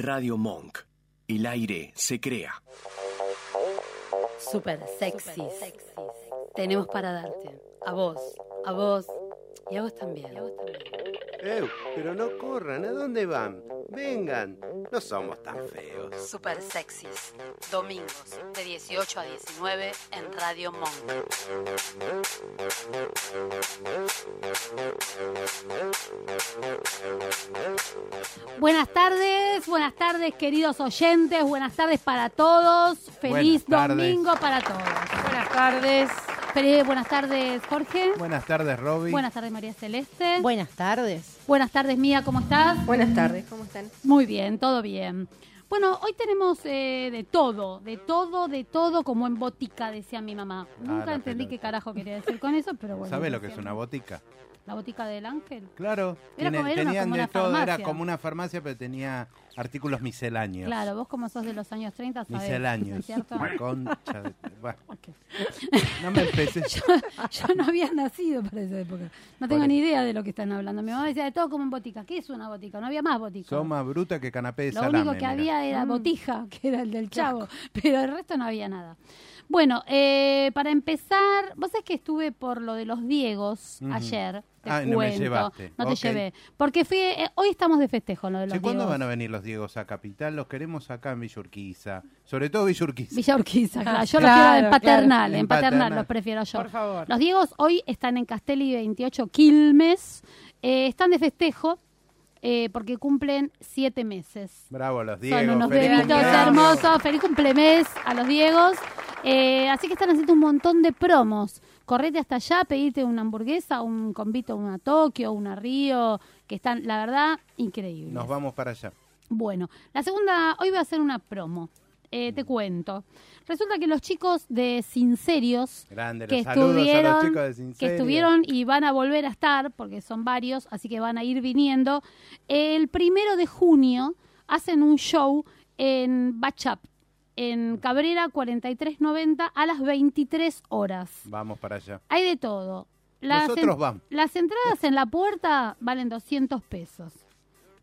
Radio Monk. El aire se crea. Super sexy. Tenemos para darte. A vos, a vos y a vos también. Eh, pero no corran, ¿a dónde van? Vengan, no somos tan feos. Super sexys. Domingos de 18 a 19 en Radio Monk. Buenas tardes, buenas tardes queridos oyentes, buenas tardes para todos. Feliz Buenas tardes. domingo para todos. Buenas tardes. Feliz- buenas tardes Jorge. Buenas tardes, Roby. Buenas tardes María Celeste. Buenas tardes. Buenas tardes Mía, ¿cómo estás? Buenas tardes, ¿cómo están? Muy bien, todo bien. Bueno, hoy tenemos eh, de todo, de todo, de todo, como en botica, decía mi mamá. Nunca Ah, la entendí pelota. qué carajo quería decir con eso, pero bueno. ¿Sabes lo que es una botica? La botica del ángel. Claro. Era como- era tenían como de una todo, era farmacia. como una farmacia, pero tenía artículos misceláneos. Claro, vos como sos de los años 30, sabés. ¿no Misceláneos. es cierto? La concha de- bueno, Ok. no me empecé. Yo no había nacido para esa época. No tengo Por ni idea de lo que están hablando. Mi mamá decía de todo como en botica. ¿Qué es una botica? No había más botica. Sos más bruta que canapé de Lo salame. único que mira. había era botija, que era el del chavo, pero el resto no había nada. Bueno, eh, para empezar, vos sabés que estuve por lo de los Diegos ayer, te Ah, no me llevaste. No te llevé, porque fui, eh, hoy estamos de festejo, lo de los Che, ¿Cuándo Diegos. van a venir los Diegos a Capital? Los queremos acá en Villa Urquiza. Sobre todo Villa Urquiza. Villa Urquiza, claro. Yo Claro, los quiero en claro. paternal, En en paternal paternal. los prefiero yo. Por favor. Los Diegos hoy están en Castelli 28 Quilmes, eh, están de festejo eh, porque cumplen siete meses. Bravo, los Diegos. Son unos bebitos hermosos. Feliz cumplemes a los Diegos. Eh, así que están haciendo un montón de promos. Correte hasta allá, pedite una hamburguesa, un convito, una Tokio, una Río, que están, la verdad, increíbles. Nos vamos para allá. Bueno, la segunda, hoy voy a hacer una promo. Eh, te cuento. Resulta que los chicos de Sincerios Grande, que estuvieron, los chicos de que estuvieron y van a volver a estar, porque son varios, así que van a ir viniendo. El primero de junio hacen un show en Bachap, en Cabrera 4390 a las 23 horas. Vamos para allá. Hay de todo. Las, Nosotros en- vamos. las entradas en la puerta valen 200 pesos.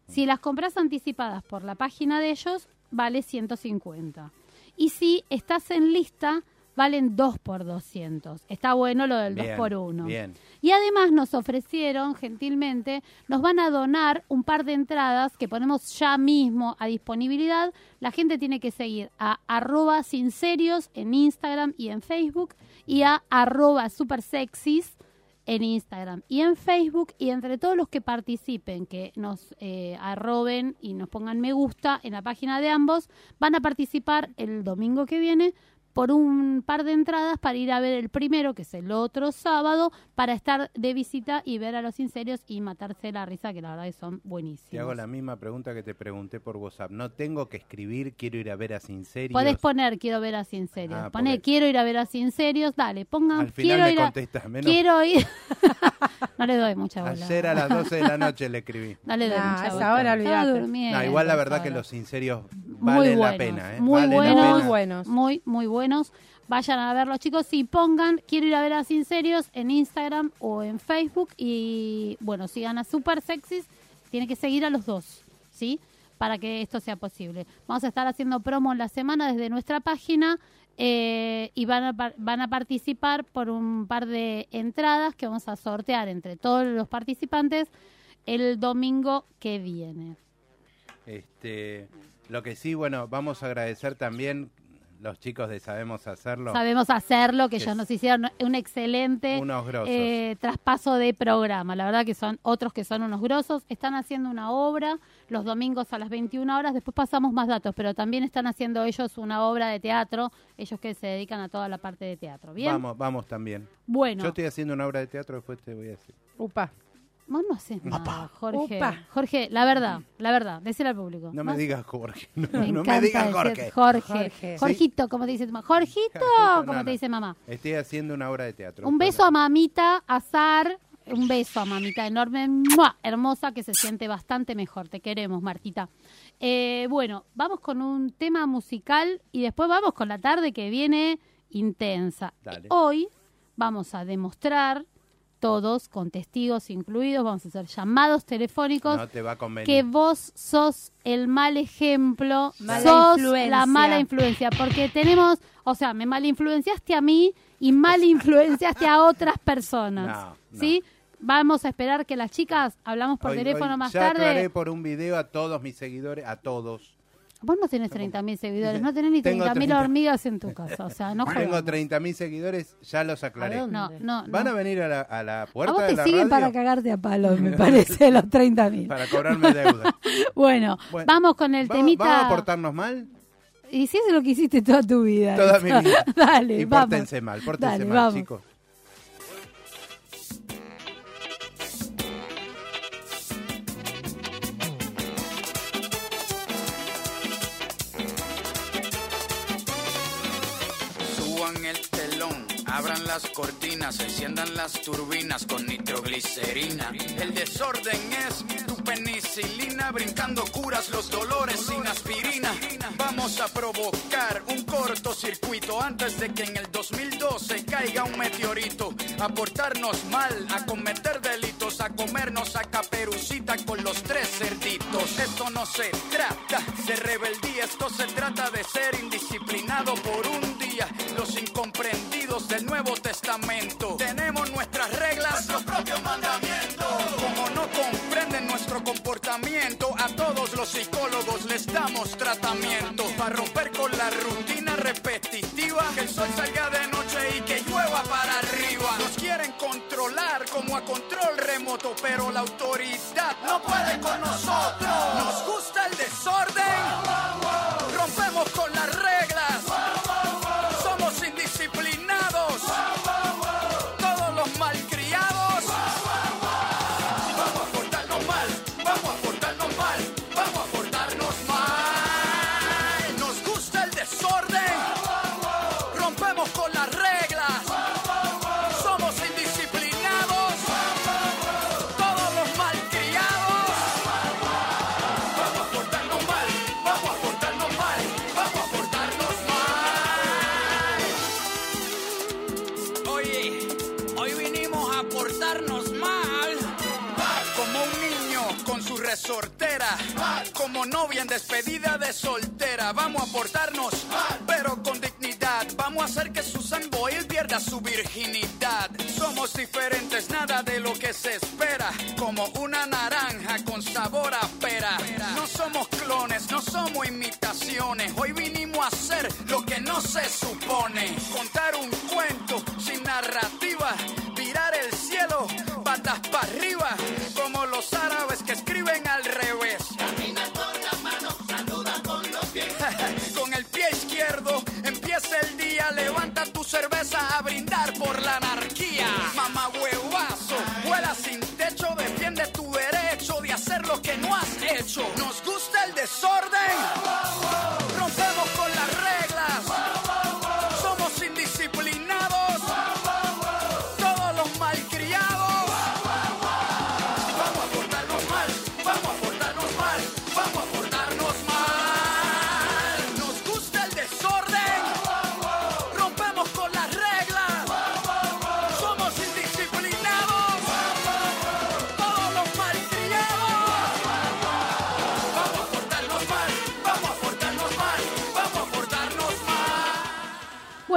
Si las compras anticipadas por la página de ellos, vale 150. Y si estás en lista, valen 2 por 200. Está bueno lo del 2 Bien, por 1. Bien. Y además nos ofrecieron, gentilmente, nos van a donar un par de entradas que ponemos ya mismo a disponibilidad. La gente tiene que seguir a arroba sincerios en Instagram y en Facebook y a arroba supersexys en Instagram y en Facebook y entre todos los que participen, que nos eh, arroben y nos pongan me gusta en la página de ambos, van a participar el domingo que viene por un par de entradas para ir a ver el primero, que es el otro sábado, para estar de visita y ver a los sincerios y matarse la risa, que la verdad que son buenísimos. Te hago la misma pregunta que te pregunté por WhatsApp. No tengo que escribir, quiero ir a ver a Sincerios. Podés poner quiero ver a Sincerios. Ah, Poné porque- quiero ir a ver a Sincerios, dale, pongan Al final quiero me ir a contestás, menos- quiero ir No le doy mucha bola. Ayer a las 12 de la noche le escribí. No le doy Nah, mucha bola. hora Estaba olvidate. durmiendo, No, igual la verdad que los Sincerios muy valen buenos, la pena. ¿eh? muy Valen la buenos, pena. Muy buenos. muy muy buenos. Vayan a verlos chicos y pongan quiero ir a ver a Sincerios en Instagram o en Facebook y bueno, sigan a Super Sexys, tiene que seguir a los dos, ¿sí? Para que esto sea posible. Vamos a estar haciendo promo en la semana desde nuestra página eh, y van a, van a participar por un par de entradas que vamos a sortear entre todos los participantes el domingo que viene. Este, lo que sí, bueno, vamos a agradecer también los chicos de Sabemos Hacerlo. Sabemos hacerlo, que Que ellos nos hicieron un excelente eh, traspaso de programa. La verdad que son otros que son unos grosos. Están haciendo una obra los domingos a las 21 horas. Después pasamos más datos, pero también están haciendo ellos una obra de teatro. Ellos que se dedican a toda la parte de teatro. Bien. Vamos, vamos también. Bueno, Yo estoy haciendo una obra de teatro, después te voy a decir. Upa. Vos no haces nada, Jorge. Jorge, la verdad, la verdad, decir al público. No me digas Jorge. No, Me no me digas Jorge. Jorge. Jorge. Jorgito, como te dice tu mamá. Jorgito, Jorgito, como no, te no. dice mamá. Estoy haciendo una obra de teatro. Un beso a mamita Azar. Un beso a mamita enorme, ¡mua! hermosa, que se siente bastante mejor. Te queremos, Martita. Eh, bueno, vamos con un tema musical y después vamos con la tarde que viene intensa. Dale. Hoy vamos a demostrar todos, con testigos incluidos, vamos a hacer llamados telefónicos, No te va a convenir. que vos sos el mal ejemplo, Mala sos influencia. la mala influencia, porque tenemos, o sea, me mal influenciaste a mí y mal influenciaste a otras personas, No, no. ¿sí? Vamos a esperar que las chicas, hablamos por Hoy- teléfono hoy más ya aclaré tarde. por un video a todos mis seguidores, a todos. Vos no tenés 30.000 seguidores, no tenés ni Tengo 30.000 30. hormigas en tu casa, o sea, no Tengo jodamos. 30.000 seguidores, ya los aclaré. ¿A? No, no, no. Van a venir a la, a la A puerta vos de te la siguen radio para cagarte a palos, me parece, los 30.000. para cobrarme deuda. Bueno, Bueno, vamos con el ¿Vamos, temita. ¿Vamos a portarnos mal? Y si es lo que hiciste toda tu vida. Toda mi vida. Dale, y vamos. pórtense mal, pórtense Dale, mal, vamos. chicos. Abran las cortinas, enciendan las turbinas con nitroglicerina. El desorden es tu penicilina, brincando curas los dolores sin aspirina. Vamos a provocar un cortocircuito antes de que en el 2012 caiga un meteorito. A portarnos mal, a cometer delitos, a comernos a caperucita con los tres cerditos. Esto no se trata de rebeldía, esto se trata de ser indisciplinado por un día. Los incomprendidos del Nuevo Testamento. Tenemos nuestras reglas, nuestros propios mandamientos. Como no comprenden nuestro comportamiento, a todos los psicólogos les damos tratamiento. Para romper con la rutina repetitiva, que el sol salga de noche y que llueva para arriba. Nos quieren controlar como a control remoto, pero la autoridad no puede con nosotros. Nos gusta el desorden, rompemos con las Su virginidad.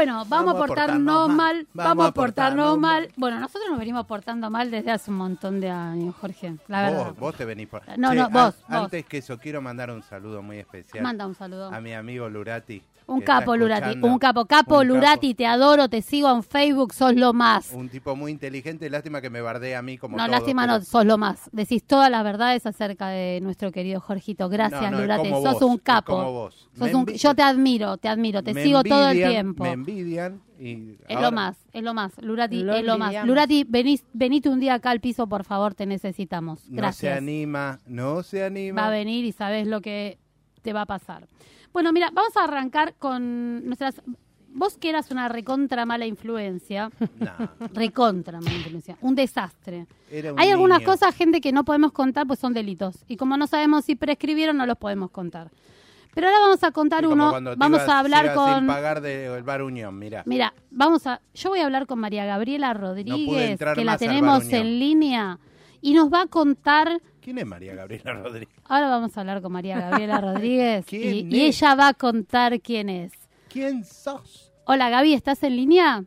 Bueno, vamos, a portarnos mal, vamos a portarnos mal. mal. Bueno, nosotros nos venimos portando mal desde hace un montón de años, Jorge, la verdad. Vos, vos te venís por... No, Che, no, an- vos, vos. Antes que eso, quiero mandar un saludo muy especial Manda un saludo. a mi amigo Lurati. Un capo, Lurati. Un capo. Capo, Un Lurati, te adoro, te sigo en Facebook, sos lo más. Un tipo muy inteligente, lástima que me bardee a mí como No, todo, lástima, pero- no, sos lo más. Decís todas las verdades acerca de nuestro querido Jorgito. Gracias, No, no, es Lurati. como Sos vos, un es capo. como vos. Sos un- Yo te admiro, te admiro, te me sigo todo el tiempo. Me envidian y Es ahora- lo más, es lo más. Lurati, Lo es lo más. Lurati, venís, venite un día acá al piso, por favor, te necesitamos. No se Gracias. anima, no se anima. va a venir y sabes lo que te va a pasar. Bueno, mira, vamos a arrancar con nuestras... Vos que eras una recontra mala influencia, No, recontra mala influencia, un desastre. era un Hay algunas niño. cosas, gente, que no podemos contar, pues son delitos. Y como no sabemos si prescribieron, no los podemos contar. Pero ahora vamos a contar uno, vamos ibas- a hablar sin con... pagar del Bar Unión, mira. Mira, vamos a, yo voy a hablar con María Gabriela Rodríguez, que la tenemos Bar en línea, y nos va a contar, ¿Quién es María Gabriela Rodríguez? ahora vamos a hablar con María Gabriela Rodríguez, y, ella va a contar quién es. ¿Quién sos? Hola Gaby, ¿estás en línea?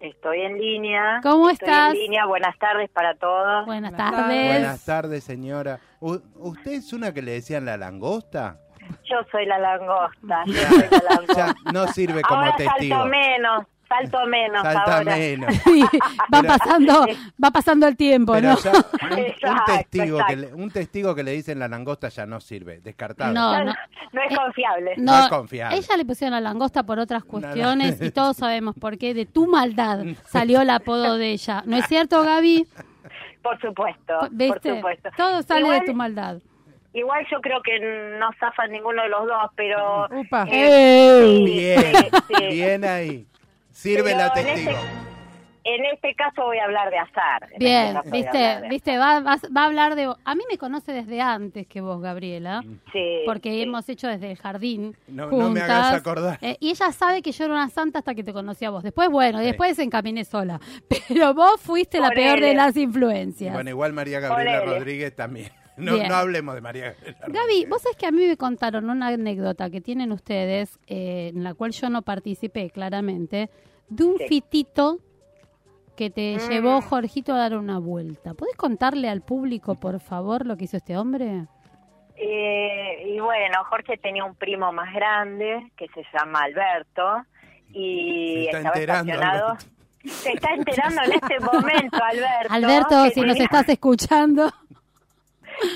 Estoy en línea. ¿Cómo Estoy estás? en línea. Buenas tardes para todos. Buenas Buenas tardes. Buenas tardes, señora. U- ¿Usted es una que le decían la langosta? Yo soy la langosta. yo soy la langosta. Ya no sirve como ahora testigo. salto menos, salto menos Salta ahora. menos. Sí, va Pero- pasando, va pasando el tiempo, Pero ¿no? ya un, un Exacto, testigo que le, un testigo que le dicen la langosta ya no sirve, descartado. No, No, no. no es Eh, confiable. No es confiable. Ella le pusieron la langosta por otras No, no. cuestiones y todos sabemos por qué. De tu maldad salió el apodo de ella. ¿No es cierto, Gaby? Por supuesto, por supuesto. Todo sale igual, de tu maldad. Igual yo creo que no zafan ninguno de los dos, pero... Upa. eh, sí, Bien, sí, sí. bien ahí. Sirve Pero la en testigo. este- En este caso voy a hablar de azar. En Bien, este a viste, viste, va, va, va a hablar de... A mí me conoce desde antes que vos, Gabriela. Sí, porque sí. hemos hecho desde el jardín No- no juntas. me hagas acordar. Eh, y ella sabe que yo era una santa hasta que te conocí a vos. Después, bueno, Sí. después encaminé sola. Pero vos fuiste la peor de las influencias. Bueno, igual María Gabriela. Rodríguez también. No, Bien. no hablemos de María Gabriela Gaby, vos sabés que a mí me contaron una anécdota que tienen ustedes, eh, en la cual yo no participé claramente, de un Sí. fitito que te Mm. llevó Jorgito a dar una vuelta. ¿Podés contarle al público, por favor, lo que hizo este hombre? Eh, y bueno, Jorge tenía un primo más grande que se llama Alberto y Se está estaba enterando, estacionado. Alberto. Se está enterando en este momento, Alberto. Alberto, si nos estás escuchando.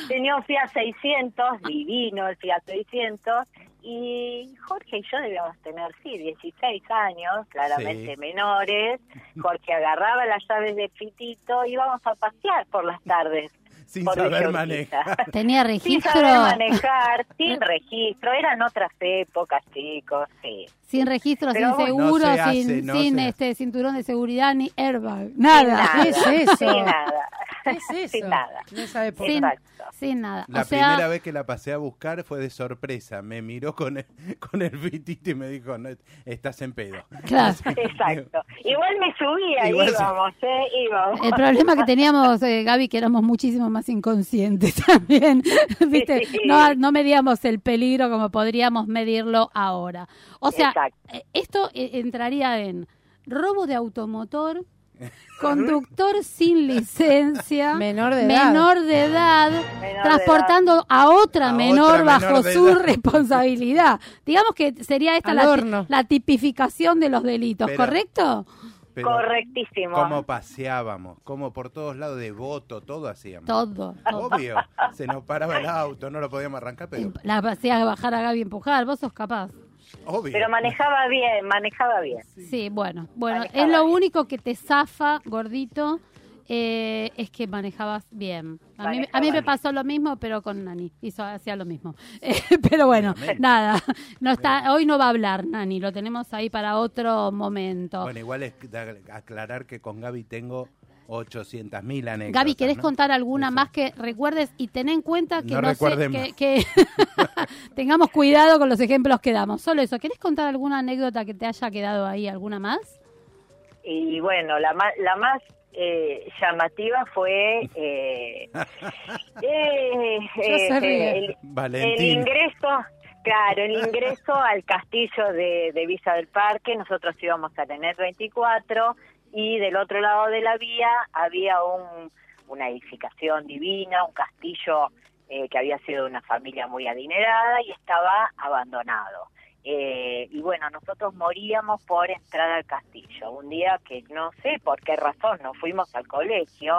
tenía un Fiat 600, divino el Fiat 600, y Jorge y yo debíamos tener, sí, 16 años, claramente Sí. menores. Jorge agarraba las llaves del fitito, íbamos a pasear por las tardes. Sin saber manejar. Tenía Sin registro. saber manejar, sin registro, eran otras épocas, chicos, sí. Sin registro, Pero sin seguro, no se hace, sin, no sin se hace. este cinturón de seguridad ni airbag. Sin Nada. nada, ¿Qué es eso? Sin nada. ¿Qué es eso? Sin nada. En esa época. Sin, Sin nada. La o sea, primera vez que la pasé a buscar fue de sorpresa. Me miró con el, con el fitito y me dijo, no, estás en pedo. Claro. Exacto. Igual me subía, Igual se- íbamos, ¿eh? Íbamos. El problema que teníamos, eh, Gaby, que éramos muchísimo más inconscientes también. ¿Viste? Sí. No, no medíamos el peligro como podríamos medirlo ahora. O sea, Exacto. eh, esto eh, entraría en robo de automotor, conductor sin licencia, Menor de edad. menor de edad, Menor transportando a otra A menor otra bajo menor su edad. responsabilidad. Digamos que sería esta la, la tipificación de los delitos, Pero- ¿correcto? Pero Correctísimo. cómo paseábamos, cómo por todos lados de voto, todo hacíamos. Todo. todo. Obvio, se nos paraba el auto, no lo podíamos arrancar, pero La hacías bajar a Gaby y empujar, vos sos capaz. Obvio. Pero manejaba bien, manejaba bien. Sí, bueno, bueno, Manejaba es lo bien. único que te zafa, gordito, eh, es que manejabas bien. A mí, a mí me pasó lo mismo, pero con Nani, hizo hacía lo mismo. Eh, pero bueno, nada, no está, hoy no va a hablar Nani, lo tenemos ahí para otro momento. Bueno, igual es aclarar que con Gaby tengo 800 mil anécdotas. Gaby, ¿querés ¿no? contar alguna Eso. más que recuerdes? Y ten en cuenta que No no, sé, que, tengamos cuidado con los ejemplos que damos. Solo eso. ¿Querés contar alguna anécdota que te haya quedado ahí? ¿Alguna más? Y bueno, la más, la más eh, llamativa fue eh, eh, eh, ríe. el, el ingreso, claro, el ingreso al castillo de, de Villa del Parque. Nosotros íbamos a tener 24 y del otro lado de la vía había un, una edificación divina, un castillo eh, que había sido de una familia muy adinerada y estaba abandonado. Eh, y bueno, nosotros moríamos por entrar al castillo. Un día que no sé por qué razón nos fuimos al colegio.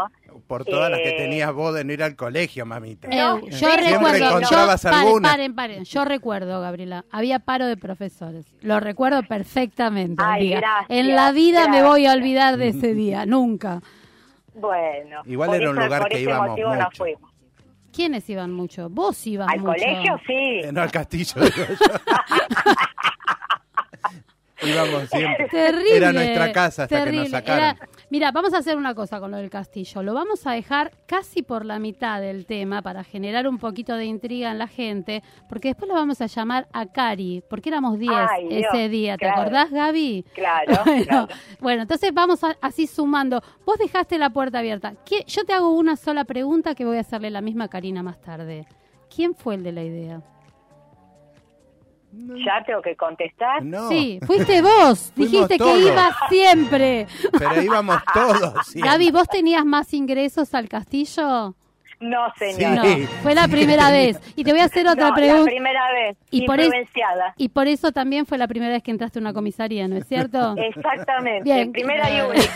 Por todas las que Eh, tenías vos de no ir al colegio, mamita. No, Eh, yo siempre recuerdo, yo, encontrabas paren, alguna. paren, paren. Yo recuerdo, Gabriela, había paro de profesores. Lo recuerdo perfectamente. Ay, amiga. gracias, en la vida me voy a olvidar de ese día, nunca. Bueno, Igual era un lugar por que ese íbamos motivo nos mucho. fuimos. ¿Quiénes iban mucho? Vos ibas Al mucho. colegio sí. Eh, No al castillo, digo yo. Íbamos siempre. Terrible. Era nuestra casa hasta que terrible. nos sacaron. Era- Mira, vamos a hacer una cosa con lo del castillo. Lo vamos a dejar casi por la mitad del tema para generar un poquito de intriga en la gente, porque después lo vamos a llamar a Cari, porque éramos 10 Ay, Dios, ese día. ¿Te claro. acordás, Gaby? Claro, Bueno, claro. bueno, entonces vamos a- así sumando. Vos dejaste la puerta abierta. ¿Qué- Yo te hago una sola pregunta que voy a hacerle la misma a Karina más tarde. ¿Quién fue el de la idea? ¿Ya tengo que contestar? No, Sí, fuiste vos. Dijiste todos. que ibas siempre. pero íbamos todos. sí. Gaby, ¿vos tenías más ingresos al castillo? No, señor. No, fue la primera vez. Y te voy a hacer otra No, la pregunta. primera vez. Y por, es- influenciada. y por eso también fue la primera vez que entraste a una comisaría, ¿no es cierto? Exactamente. Bien. Primera y única.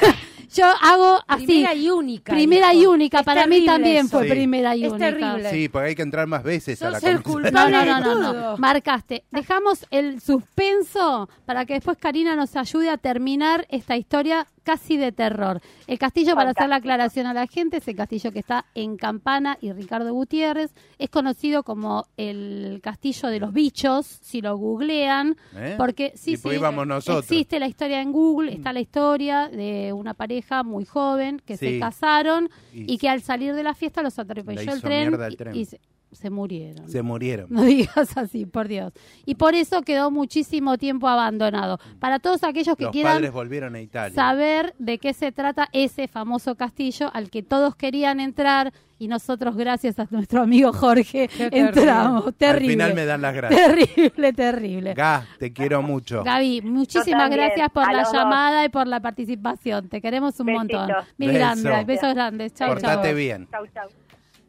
Yo hago así. Primera y única. Primera hijo. y única. Es Para mí también eso. fue Sí. primera y Es única. terrible. Sí, porque hay que entrar más veces a la el. No, no, no, no. Marcaste. Dejamos el suspenso para que después Karina nos ayude a terminar esta historia casi de terror. El castillo, para hacer la aclaración a la gente, es el castillo que está en Campana y Ricardo Gutiérrez. Es conocido como el castillo de los bichos, si lo googlean. ¿Eh? Porque sí, sí, íbamos nosotros. existe la historia en Google, está la historia de una pareja muy joven que se casaron Y- y, que al salir de la fiesta los atropelló el tren, y- y se, se murieron. Se murieron. No digas así, por Dios. Y por eso quedó muchísimo tiempo abandonado. Para todos aquellos que Los quieran padres volvieron a Italia. saber de qué se trata ese famoso castillo al que todos querían entrar y nosotros, gracias a nuestro amigo Jorge, Qué entramos. Terrible. Al final me dan las gracias. Terrible, terrible. Ga, te quiero mucho. Gaby, muchísimas gracias por a la dos. llamada y por la participación. Te queremos un Besitos. montón. Mil Beso. grandes, besos grandes. Chau, chau. Portate bien. Chau, chau.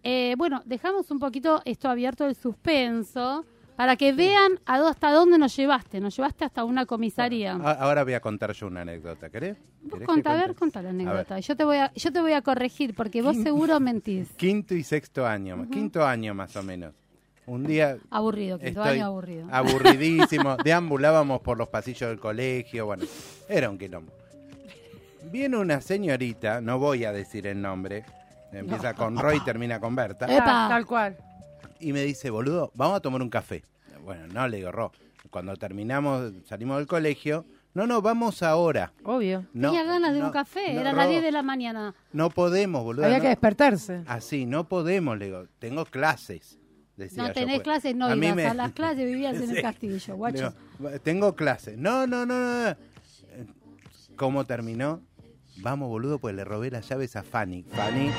Eh, bueno, dejamos un poquito esto abierto el suspenso para que vean a hasta dónde nos llevaste. Nos llevaste hasta una comisaría. Ahora voy a contar yo una anécdota, ¿querés? Vos ¿Querés contá, que a ver, contá la anécdota. Yo te voy a, yo te voy a corregir porque vos seguro mentís. Quinto y sexto año, quinto año más o menos. Un día Aburrido, quinto año aburrido. aburridísimo, deambulábamos por los pasillos del colegio, bueno, era un quilombo. Viene una señorita, no voy a decir el nombre, empieza con Roy y termina con Berta, Epa. Tal cual. y me dice, boludo, vamos a tomar un café. Bueno, no, le digo, Ro, cuando terminamos, salimos del colegio, no, no, vamos ahora. Obvio. No, Tenía ganas de no, un café, no, era Ro, las 10 de la mañana. No podemos, boludo. Había no- que despertarse. Así, no podemos, le digo, tengo clases. decía No yo, tenés pues. clases, no A mí ibas me- a las clases, vivías en Sí. el castillo, guacho. Digo, tengo clases. No, no, no, no. ¿Cómo terminó? Vamos, boludo, pues le robé las llaves a Fanny. Fanny,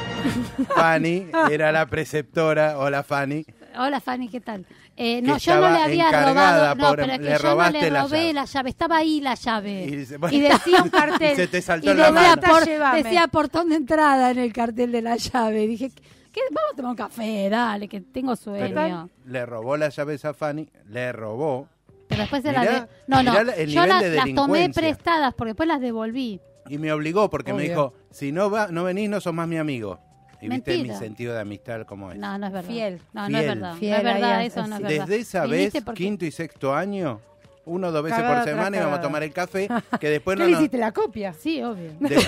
Fanny era la preceptora. Hola, Fanny. Hola Fanny, ¿qué tal? Eh, no, yo no le había robado, no, pero es que le yo no le la robé llave. la llave, estaba ahí la llave. Y dice, bueno, Y decía un cartel. Y se te saltó y la decía, mano. por- decía portón de entrada en el cartel de la llave. Dije, ¿qué? Vamos a tomar un café, dale, que tengo sueño. le robó las llaves a Fanny, le robó. Pero después se Mirá, las... No, no, la- yo las, tomé prestadas porque después las devolví. Y me obligó porque me dijo, si no va, no venís, no sos más mi amigo. Y viste Mentira. mi sentido de amistad como es. No, no es verdad. Fiel. No, no es verdad. Fiel no es verdad, eso no es verdad. Desde esa vez, porque- quinto y sexto año, uno o dos veces Cagada por tras semana íbamos a cagada. tomar el café, que después ¿Qué no le nos... hiciste la copia? Sí, obvio. Después-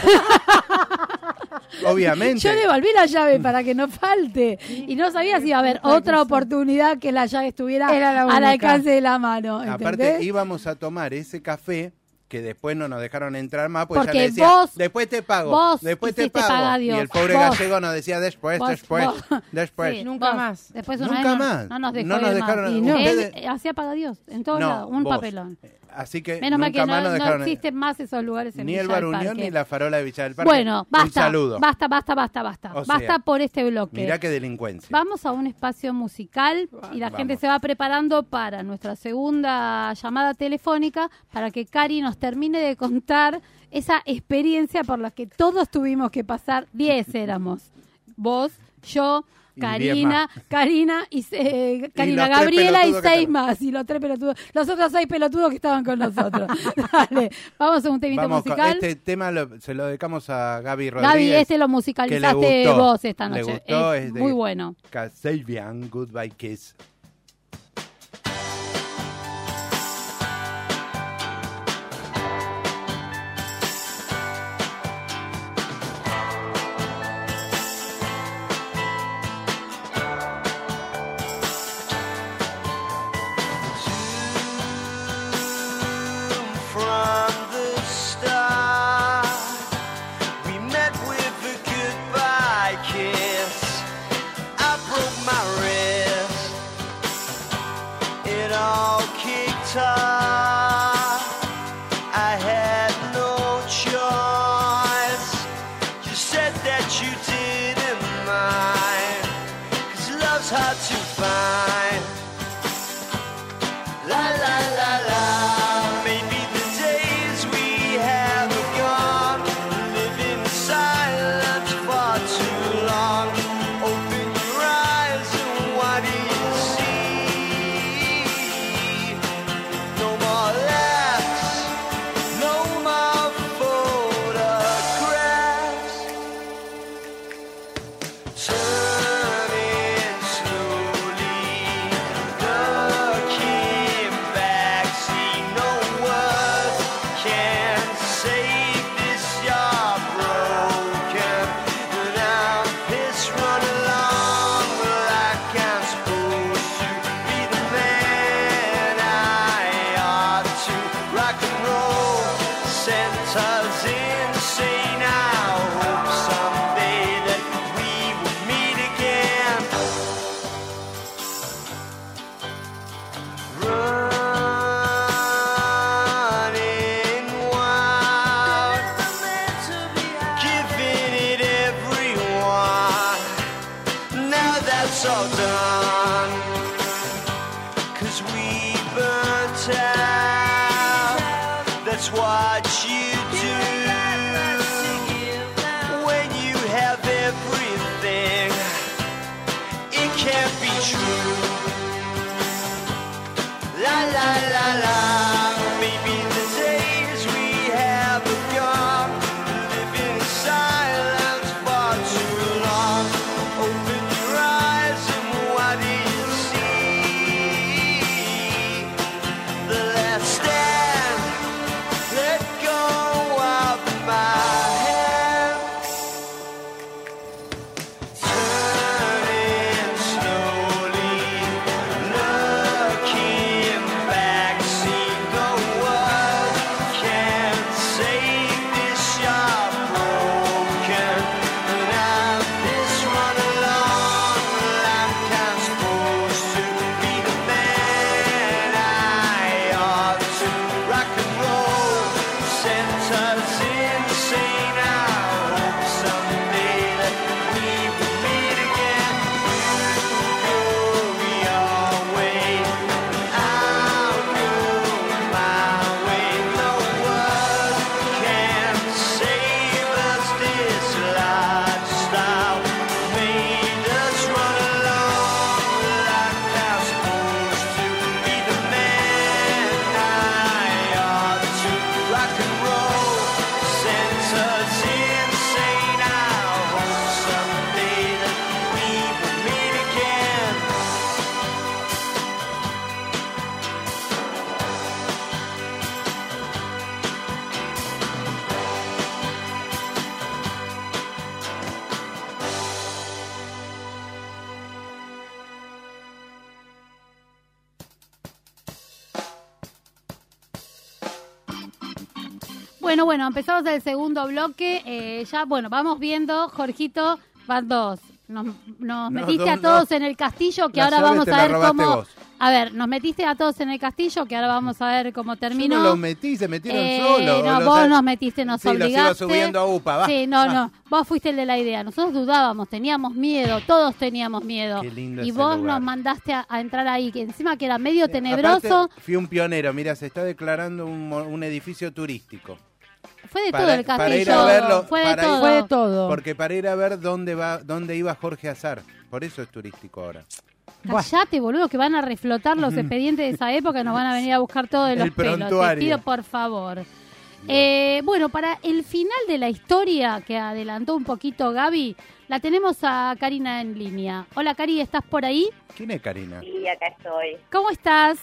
Obviamente. Yo devolví la llave para que no falte. Y no sabía si iba a haber otra oportunidad que la llave estuviera Era la al alcance de la mano. Aparte, íbamos a tomar ese café que después no nos dejaron entrar más, pues Porque ya le decía, vos- después te pago, vos después te pago. paga a y Dios. el pobre Vos. gallego nos decía después, Vos- después, vos- después. Sí, Nunca vos. más. Después una Nunca vez más. No, nos dejó No nos dejaron- más. Y no. Él ustedes- eh, hacía paga a Dios, en todos No, lados, un vos. papelón. Así que Menos mal nunca que más no, existen más esos lugares en ni el Villa Baruñón Parque. ni la farola de Villa del Parque. Bueno, Un basta, saludo. basta, basta, basta, basta. O sea, basta por este bloque. Mirá qué delincuencia. Vamos a un espacio musical y la Vamos. gente se va preparando para nuestra segunda llamada telefónica para que Cari nos termine de contar esa experiencia por la que todos tuvimos que pasar. Diez éramos. Vos, yo, Karina. Karina y eh, Karina Gabriela y seis más y los tres pelotudos, los otros seis pelotudos que estaban con nosotros. Dale, vamos a un temito Vamos con- musical. este tema lo- se lo dedicamos a Gaby Rodríguez. Gaby, este lo musicalizaste vos esta Le noche. gustó, es es de- muy bueno. Kasabian, Goodbye Kiss. Bueno, empezamos el segundo bloque. eh, ya, bueno, vamos viendo, Jorgito, van dos. Nos, nos No, metiste a dos, todos no. en el castillo, que La ahora vamos a ver cómo... vos. A ver, nos metiste a todos en el castillo, que ahora vamos a ver cómo Yo terminó. no los metí, se metieron Eh, no, Los- vos nos metiste, nos Sí, los iba obligaste. subiendo a UPA, va. Sí, no, Va. no, vos fuiste el de la idea. Nosotros dudábamos, teníamos miedo, todos teníamos miedo. Qué lindo y vos lugar. nos mandaste a, a entrar ahí, que encima que era medio Aparte, tenebroso. fui un pionero, mira, se está declarando un, un edificio turístico. Fue de para- todo el para castillo. ir a verlo, fue de para ir- todo. Fue de todo. Porque para ir a ver dónde va, dónde iba Jorge Azar. Por eso es turístico ahora. Callate, boludo, que van a reflotar los expedientes de esa época y nos van a venir a buscar todo de El los pelos. Te pido, por favor. Eh, bueno, para el final de la historia que adelantó un poquito Gaby, la tenemos a Karina en línea. Hola, Cari, ¿estás por ahí? ¿Quién es Karina? Sí, acá estoy. ¿Cómo estás?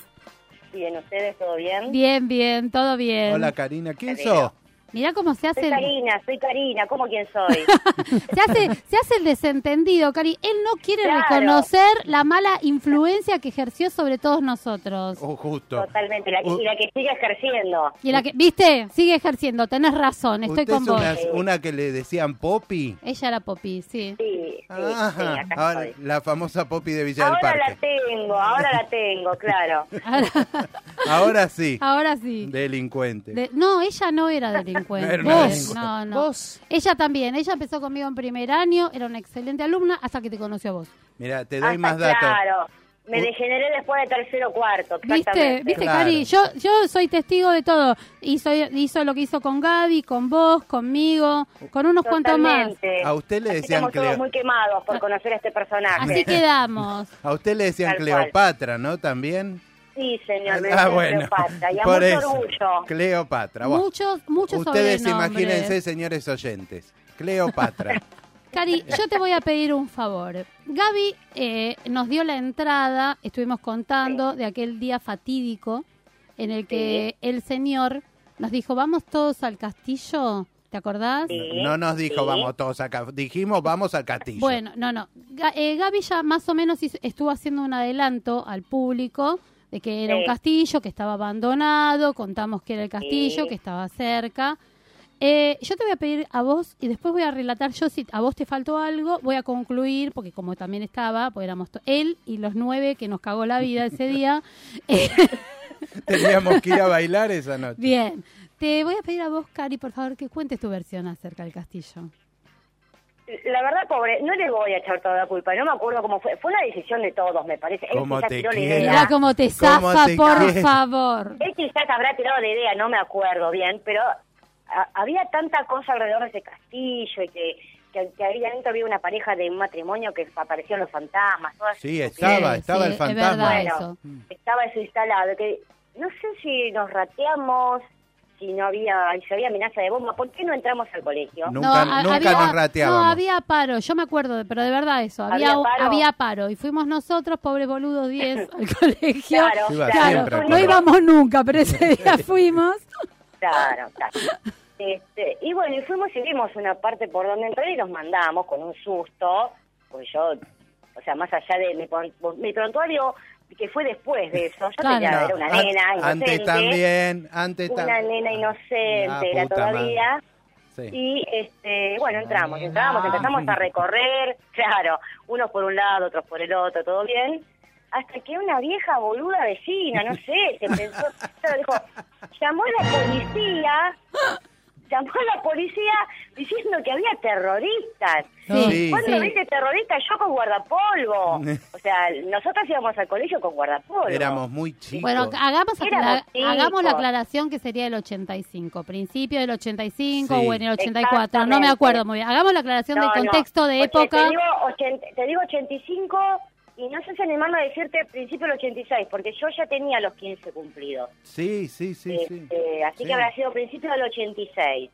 Bien, ¿ustedes todo bien? Bien, bien, todo bien. Hola Karina, ¿quién Alegro. sos? Mirá cómo se hace, Soy el, Karina, soy Karina, ¿cómo quién soy? se hace, se hace el desentendido, Cari. Él no quiere Claro. reconocer la mala influencia que ejerció sobre todos nosotros. Oh, justo. Totalmente, la que- y la que sigue ejerciendo. Y la que, viste, sigue ejerciendo, tenés razón, estoy ¿Usted con es vos. una, una que le decían Poppy? Ella era Poppy, sí. Sí, sí, acá ahora, estoy. la famosa Poppy de Villa del Ahora la tengo, ahora la tengo, claro. Ahora, Ahora sí, ahora sí. delincuente. De- no, ella no era delincuente. No era una Vos, no, no. Vos. Ella también, ella empezó conmigo en primer año, era una excelente alumna hasta que te conoció a vos. Mira, te doy Hasta, más datos. Claro, me degeneré después de tercero o cuarto, ¿Viste? exactamente. ¿Viste, Claro. Cari? Yo, yo soy testigo de todo. Hizo, hizo lo que hizo con Gaby, con vos, conmigo, con unos cuantos más. Totalmente. A usted le Así decían Estamos todos muy quemados por conocer a este personaje. Así quedamos. A usted le decían Tal cual. Cleopatra, ¿no? También. Sí, señor, ah, bueno. Cleopatra, y a Por mucho eso. orgullo. Cleopatra. Bueno, Muchos, muchos Ustedes imagínense, señores oyentes. Cleopatra. Cari, yo te voy a pedir un favor. Gaby eh, nos dio la entrada, estuvimos contando de aquel día fatídico en el que el señor nos dijo, vamos todos al castillo, ¿te acordás? Sí, No nos dijo sí. vamos todos acá. Dijimos vamos al castillo. Bueno, no, no. Eh, Gaby ya más o menos hizo- estuvo haciendo un adelanto al público de que era Sí. un castillo que estaba abandonado, contamos que era el castillo, Sí. que estaba cerca. Eh, yo te voy a pedir a vos y después voy a relatar yo si a vos te faltó algo, voy a concluir, porque como también estaba, pues éramos él y los nueve que nos cagó la vida ese día. eh, Teníamos que ir a bailar esa noche. bien, te voy a pedir a vos, Cari, por favor, que cuentes tu versión acerca del castillo. La verdad, pobre, no le voy a echar toda la culpa. No me acuerdo cómo fue. Fue una decisión de todos, me parece. Él ¿Cómo quizás te tiró la quiero? idea. Mira cómo te ¿Cómo zafa, te por favor. Él quizás habrá tirado la idea, no me acuerdo bien, pero a- había tanta cosa alrededor de ese castillo y que, que, que ahí adentro había una pareja de un matrimonio que aparecieron los fantasmas. Todas Sí, estaba, estaba sí, el es fantasma. verdad Bueno, eso. estaba eso instalado. Que no sé si nos rateamos, si no había, si había amenaza de bomba. ¿Por qué no entramos al colegio? Nunca, ha- nunca había- nos rateábamos. No, había paro, yo me acuerdo, de- pero de verdad eso, había, ¿Había paro? había paro. Y fuimos nosotros, pobres boludos 10, al colegio. Claro, Iba claro. siempre no íbamos nunca, pero ese día fuimos. Claro, claro. Este, y bueno, y fuimos y vimos una parte por donde entrar y nos mandamos con un susto, pues yo, o sea, más allá de mi, mi prontuario, que fue después de eso, yo Claro. tenía, era una An- nena Antes inocente, también, antes una nena inocente La era todavía, Sí. y este, bueno, entramos, entramos, empezamos a recorrer, claro, unos por un lado, otros por el otro, todo bien, hasta que una vieja boluda vecina, no sé, se pensó, dijo, llamó a la policía, llamó a la policía diciendo que había terroristas. Sí. ¿Cuándo sí. viste terroristas? Yo con guardapolvo. O sea, nosotros íbamos al colegio con guardapolvo. Éramos muy chicos. Bueno, hagamos, acla- hagamos la chicos. aclaración que sería el 85, principio del 85 Sí. o en el 84, no me acuerdo muy bien. Hagamos la aclaración No, de no. contexto de Oye, época. Te digo, 80 te digo 85 y no sé si animarme a decirte principio del 86, porque yo ya tenía los 15 cumplidos. Sí, sí, sí, sí. Este, así Sí. que habrá sido principio del 86.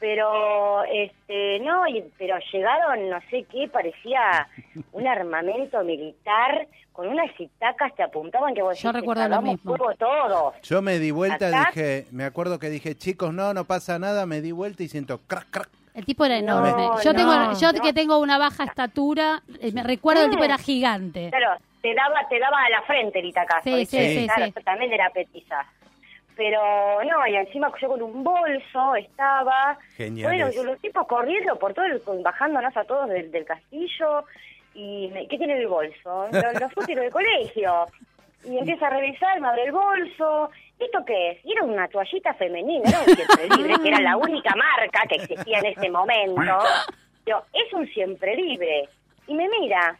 Pero, este, no, y- pero llegaron, no sé qué, parecía un armamento militar con unas itacas que apuntaban que vos Yo decís, recuerdo lo "Hagamos mismo". todos. Yo me di vuelta, Acá- dije, me acuerdo que dije, chicos, no, no pasa nada, me di vuelta y siento crack, crack. El tipo era No, enorme. yo no, tengo, yo no. que tengo una baja estatura, eh, me recuerdo el tipo era gigante. Claro, te daba, te daba a la frente el itacazo. Sí, sí, sí, Claro, sí. yo también era petiza. Pero no, y encima yo con un bolso estaba. Geniales. Bueno, yo- los tipos corriendo por todo, el, bajándonos a todos del, del castillo. ¿Y me- qué tiene en el bolso? Los, los útiles del colegio. Y empieza a revisar, me abre el bolso. ¿Esto qué es? Y era una toallita femenina, era un siempre libre, que era la única marca que existía en ese momento. Yo, es un siempre libre. Y me mira.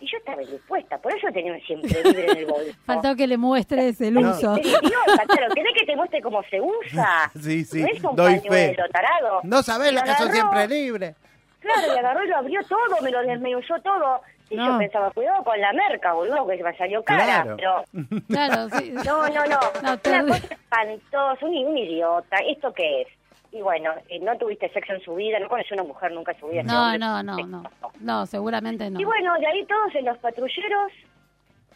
Y yo estaba dispuesta, por eso tenía un siempre libre en el bolso. Faltó que le muestres el No. uso. Idiota, claro, ¿querés que te muestre cómo se usa? Sí, sí, No es un doy fe. pañuelo, tarado. No sabés Y lo que son siempre libres. Claro, y agarró y lo abrió todo, me lo desmeyulló todo. Y No. yo pensaba, cuidado con la merca, boludo, que me salió cara. Claro. Pero, Claro, sí. no, no, no. No, una cosa espantosa, un, un idiota. ¿Esto qué es? Y bueno, eh, no tuviste sexo en su vida, no conoció una mujer nunca en su vida. No, no, no, no. No, seguramente no. Y bueno, de ahí todos en los patrulleros,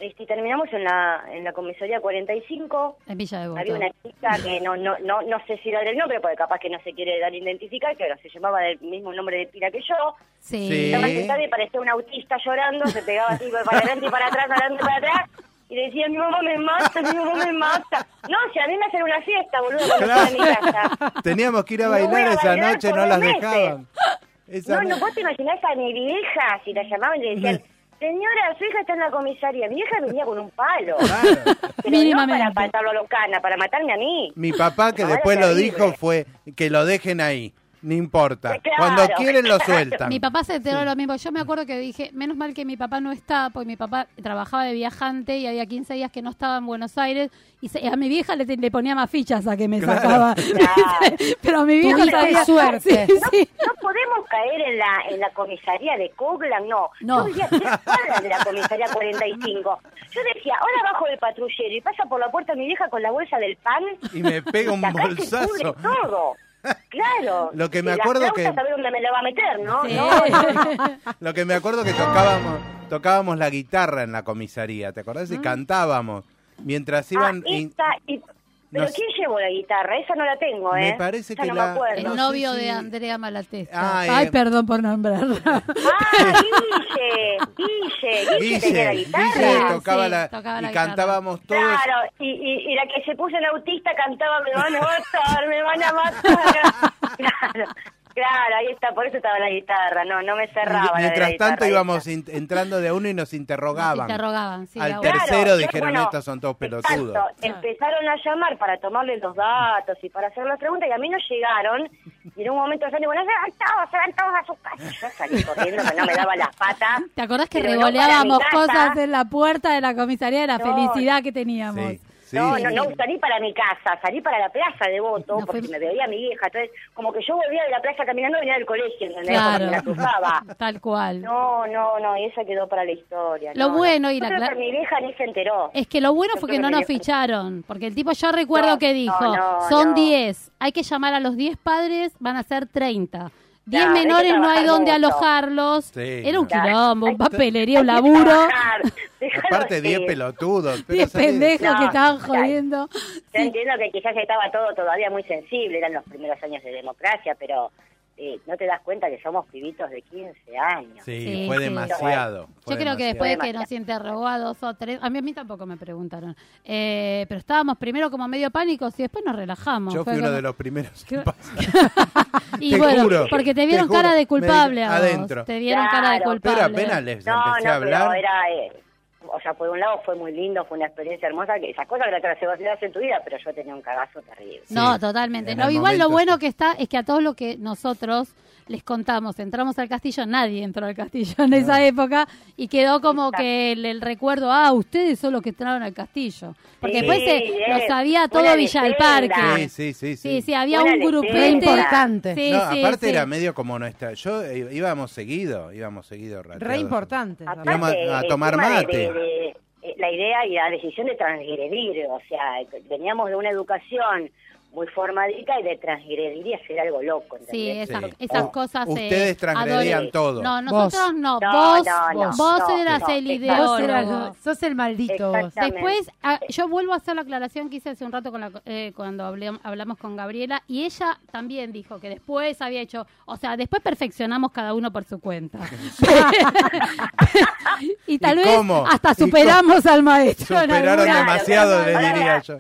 este, terminamos en la, en la comisaría 45. En Villa de Había una chica que no, no, no, no sé si era del nombre, porque capaz que no se quiere dar a identificar, que se llamaba del mismo nombre de pila que yo. Sí. Sí. Estaba sentada y parecía un autista llorando, se pegaba así para adelante y para atrás, adelante y para atrás. Y decía, mi mamá me mata, mi mamá me mata. No, si a mí me hacen una fiesta, boludo, cuando Claro. en mi casa. Teníamos que ir a No bailar a esa bailar noche, no las meses. dejaban. Esa No, no, no- vos te imaginás a mi vieja, si la llamaban y le decían, señora, su hija está en la comisaría. Mi vieja venía con un palo. Claro. Pero no para matarlo a Locana, para matarme a mí. Mi papá que después lo dijo fue que lo dejen ahí. No importa. Claro, Cuando quieren lo sueltan. Mi papá se enteró de lo mismo. Yo me acuerdo que dije, menos mal que mi papá no está, porque mi papá trabajaba de viajante y había 15 días que no estaba en Buenos Aires. Y se- a mi vieja le, le ponía más fichas a que me Claro. sacaba. Claro. Pero a mi vieja sabía- suerte. Sí, sí. No podemos caer en la en la comisaría de Coglan, no. No. Yo vivía a tres cuadras de la comisaría 45. Yo decía, ahora bajo del patrullero y pasa por la puerta mi vieja con la bolsa del pan. Y me pega un bolsazo. cubre todo. Claro. Lo que me la acuerdo flauta que- sabe dónde me la va a meter, ¿no? Sí. No, Lo que me acuerdo que tocábamos, tocábamos la guitarra en la comisaría, ¿te acordás? Y cantábamos. Mientras Ah, iban... y- esta, y- pero nos- ¿quién llevó la guitarra? Esa no la tengo, ¿eh? Me parece Ya que no la- me acuerdo. El No sé novio si- de Andrea Malatesta. Ah, Ay, eh. perdón por nombrarla. Ah, Guille, Guille, Guille, tenía la guitarra. Guille tocaba, Sí, la, tocaba y la guitarra. cantábamos todos. Claro, y, y, y la que se puso en autista cantaba Me van a matar, me van a matar. Claro, claro, ahí está, por eso estaba la guitarra, no, no me cerraba. la de la Mientras tanto íbamos entrando de a uno y nos interrogaban. Nos interrogaban, sí, Al tercero Claro, dijeron, bueno, estos son todos pelotudos. Exacto, empezaron a llamar para tomarle los datos y para hacer las preguntas y a mí no llegaron. Y en un momento salí, bueno, se van todos, se van todos a su casa. Yo salí corriendo, que no me daba las patas. ¿Te acordás que no revoleábamos cosas en la puerta de la comisaría de la No. felicidad que teníamos? Sí, sí. no, no, no, salí para mi casa, salí para la plaza de voto, No, porque fue- me veía mi vieja. Entonces, como que yo volvía de la plaza caminando venía del colegio, ¿entendés? Claro. Me la cruzaba. Tal cual. No, no, no, y esa quedó para la historia. Lo no, bueno no. y la creo que mi vieja ni se enteró. Es que lo bueno Yo fue creo que no que nos ficharon, porque el tipo yo recuerdo No, que dijo, no, no, son no. 10, hay que llamar a los 10 padres, van a ser 30. 10 Claro, hay menores no hay mucho. alojarlos. Sí, Era un Claro. quilombo, un papelería, un laburo. Aparte, así. 10 pelotudos. pero 10 salí- pendejos No, que estaban jodiendo. Yo Sí. entiendo que quizás estaba todo todavía muy sensible, eran los primeros años de democracia, pero eh, no te das cuenta que somos pibitos de 15 años. Sí, Sí, fue sí. demasiado. fue Yo creo que después de que nos interrogó a dos o tres, a mí, a mí tampoco me preguntaron, eh, pero estábamos primero como medio pánicos y después nos relajamos. Yo Fue fui uno como- de los primeros. ¿Qué- en pasar. Y Te bueno, juro, porque te vieron cara de Me- culpable a vos. adentro. Te vieron cara de culpable. Pero apenas les No, empecé no, a hablar. pero era... eh, o sea, por un lado fue muy lindo, fue una experiencia hermosa, que esas cosas que la se hacer en tu vida, pero yo tenía un cagazo terrible. No, Sí, totalmente. en No, igual lo bueno que está es que a todos lo que nosotros les contamos, entramos al castillo, nadie entró al castillo en esa época y quedó como Exacto. que el, el recuerdo, ah, ustedes son los que entraron al castillo. Porque Sí, después se, lo sabía todo Villa del. Parque. Sí, sí, sí. Sí, sí. sí, había un grupete. Importante. Sí, no, sí, aparte sí. era medio como nuestra. Yo eh, íbamos seguido, íbamos seguido. Re rateados. importante. Aparte, Íbamos a tomar de- mate. de- de- la idea y la decisión de transgredir, o sea, veníamos de una educación muy formadita y de transgredir y hacer algo loco. Sí, ¿entendés? esas, Sí. esas U- cosas. eh, ustedes transgredían adore- todo. No, nosotros Vos. no. Vos no, no, vos no, eras no, el. Vos ideólogo. sos el maldito. vos. Después, ah, yo vuelvo a hacer la aclaración que hice hace un rato con la, eh, cuando hablé- hablamos con Gabriela y ella también dijo que después había hecho, o sea, después perfeccionamos cada uno por su cuenta. y tal ¿Y vez cómo? hasta ¿Y superamos al maestro. Superaron demasiado, le diría yo.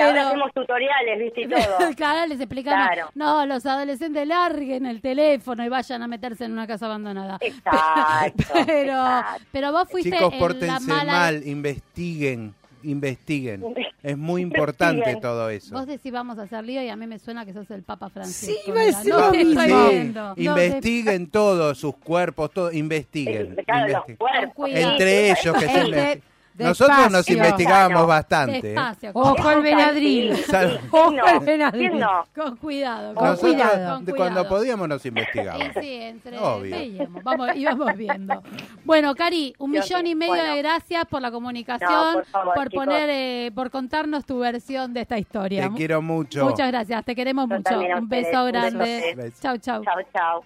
Ahora hacemos tutoriales, ¿viste? Y todo. Claro, les explicamos, Claro. no, los adolescentes larguen el teléfono y vayan a meterse en una casa abandonada. Exacto. Pero, exacto. pero vos fuiste Chicos, en la pórtense mala... mal, investiguen, investiguen. Es muy importante Investiguen. todo eso. Vos decís vamos a hacer lío y a mí me suena que sos el Papa Francisco. Sí, decir no lo te mismo. estoy Sí, viendo. No te- investiguen todo, sus cuerpos, todo, investiguen. Claro, los investiguen. cuerpos. Cuidado. Entre ellos que se Este- investiguen. Despacio. Nosotros nos investigábamos bastante. ¿eh? Despacio, Ojo con, al Benadryl. Sí, Sal- sí, Ojo al Benadryl. ¿Quién no? con cuidado. Con Nosotros, cuidado. con cuidado. cuando podíamos, nos Sí, investigábamos. sí, entre Obvio. veíamos, vamos, íbamos viendo. Bueno, Cari, un Dios millón y medio bueno. de gracias por la comunicación, No, por favor, poner, eh, por contarnos tu versión de esta historia. Te quiero mucho. Muchas gracias, te queremos Yo mucho. Un beso grande. Chau, chau. Chao, chao.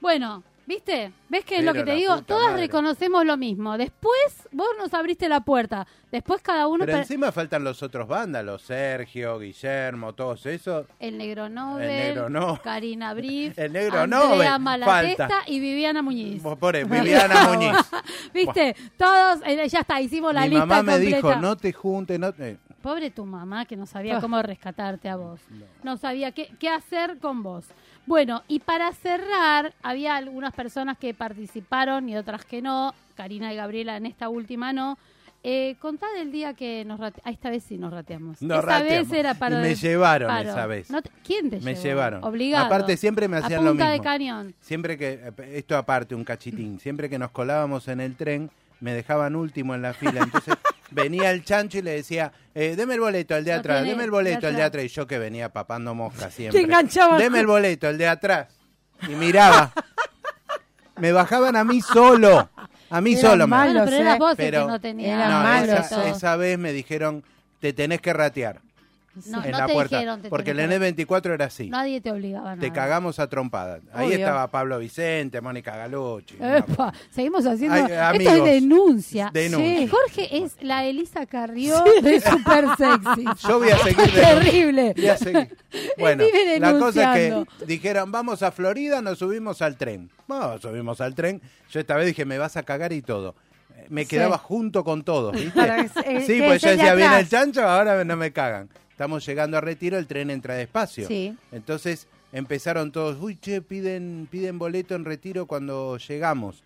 Bueno, ¿Viste? ¿Ves que es Pero lo que te digo? Todas madre. reconocemos lo mismo. Después vos nos abriste la puerta. Después cada uno... Pero per- encima faltan los otros vándalos, Sergio, Guillermo, todos esos. El Negro Nobel, El Negro No- Karina Brief, El Negro Andrea Nobel, falta. y Viviana Muñiz. Vos pones Viviana Muñiz. ¿Viste? Todos, eh, ya está, hicimos la Mi lista mamá me completa. dijo, no te juntes, no te... Pobre tu mamá que no sabía Ah. cómo rescatarte a vos. No sabía qué, qué hacer con vos. Bueno, y para cerrar, había algunas personas que participaron y otras que no. Karina y Gabriela en esta última no. Eh, contá del día que nos rateamos. esta vez sí nos rateamos. Nos rateamos. vez era para... Me llevaron paro. esa vez. No te- ¿Quién te Me llevó? llevaron. Obligado. Aparte siempre me A hacían lo punta mismo. de cañón. Siempre que, esto aparte, un cachitín, siempre que nos colábamos en el tren, me dejaban último en la fila. Entonces venía el chancho y le decía, eh, deme el boleto, el de atrás, tiene, deme el boleto, de el de atrás. Y yo que venía papando mosca siempre. Te enganchaban. Deme el boleto, el de atrás. Y miraba. me bajaban a mí solo. A mí Era solo. me- malo. Bueno, pero vos el pero- que no tenía... No, malo esa, esa vez me dijeron, te tenés que ratear No, en no la te puerta. dijeron. te porque el tenés que- N 24 era así. Nadie te obligaba Te nada. cagamos a trompadas. Ahí Obvio. estaba Pablo Vicente, Mónica Galucci. Epa, seguimos haciendo. Ay, Esto es denuncia. denuncia. Sí, Jorge es la Elisa Carrió de Super Sexy. Yo voy a seguir de- Terrible. Voy a seguir. Bueno, la cosa es que dijeron, vamos a Florida, nos subimos al tren. Bueno, subimos al tren. Yo esta vez dije, me vas a cagar y todo. Me Sí. quedaba junto con todos, ¿viste? Para sí, pues es yo decía, viene atrás". el chancho, ahora no me cagan. Estamos llegando a retiro, el tren entra despacio. Sí. Entonces empezaron todos, uy, che, piden, piden boleto en retiro cuando llegamos.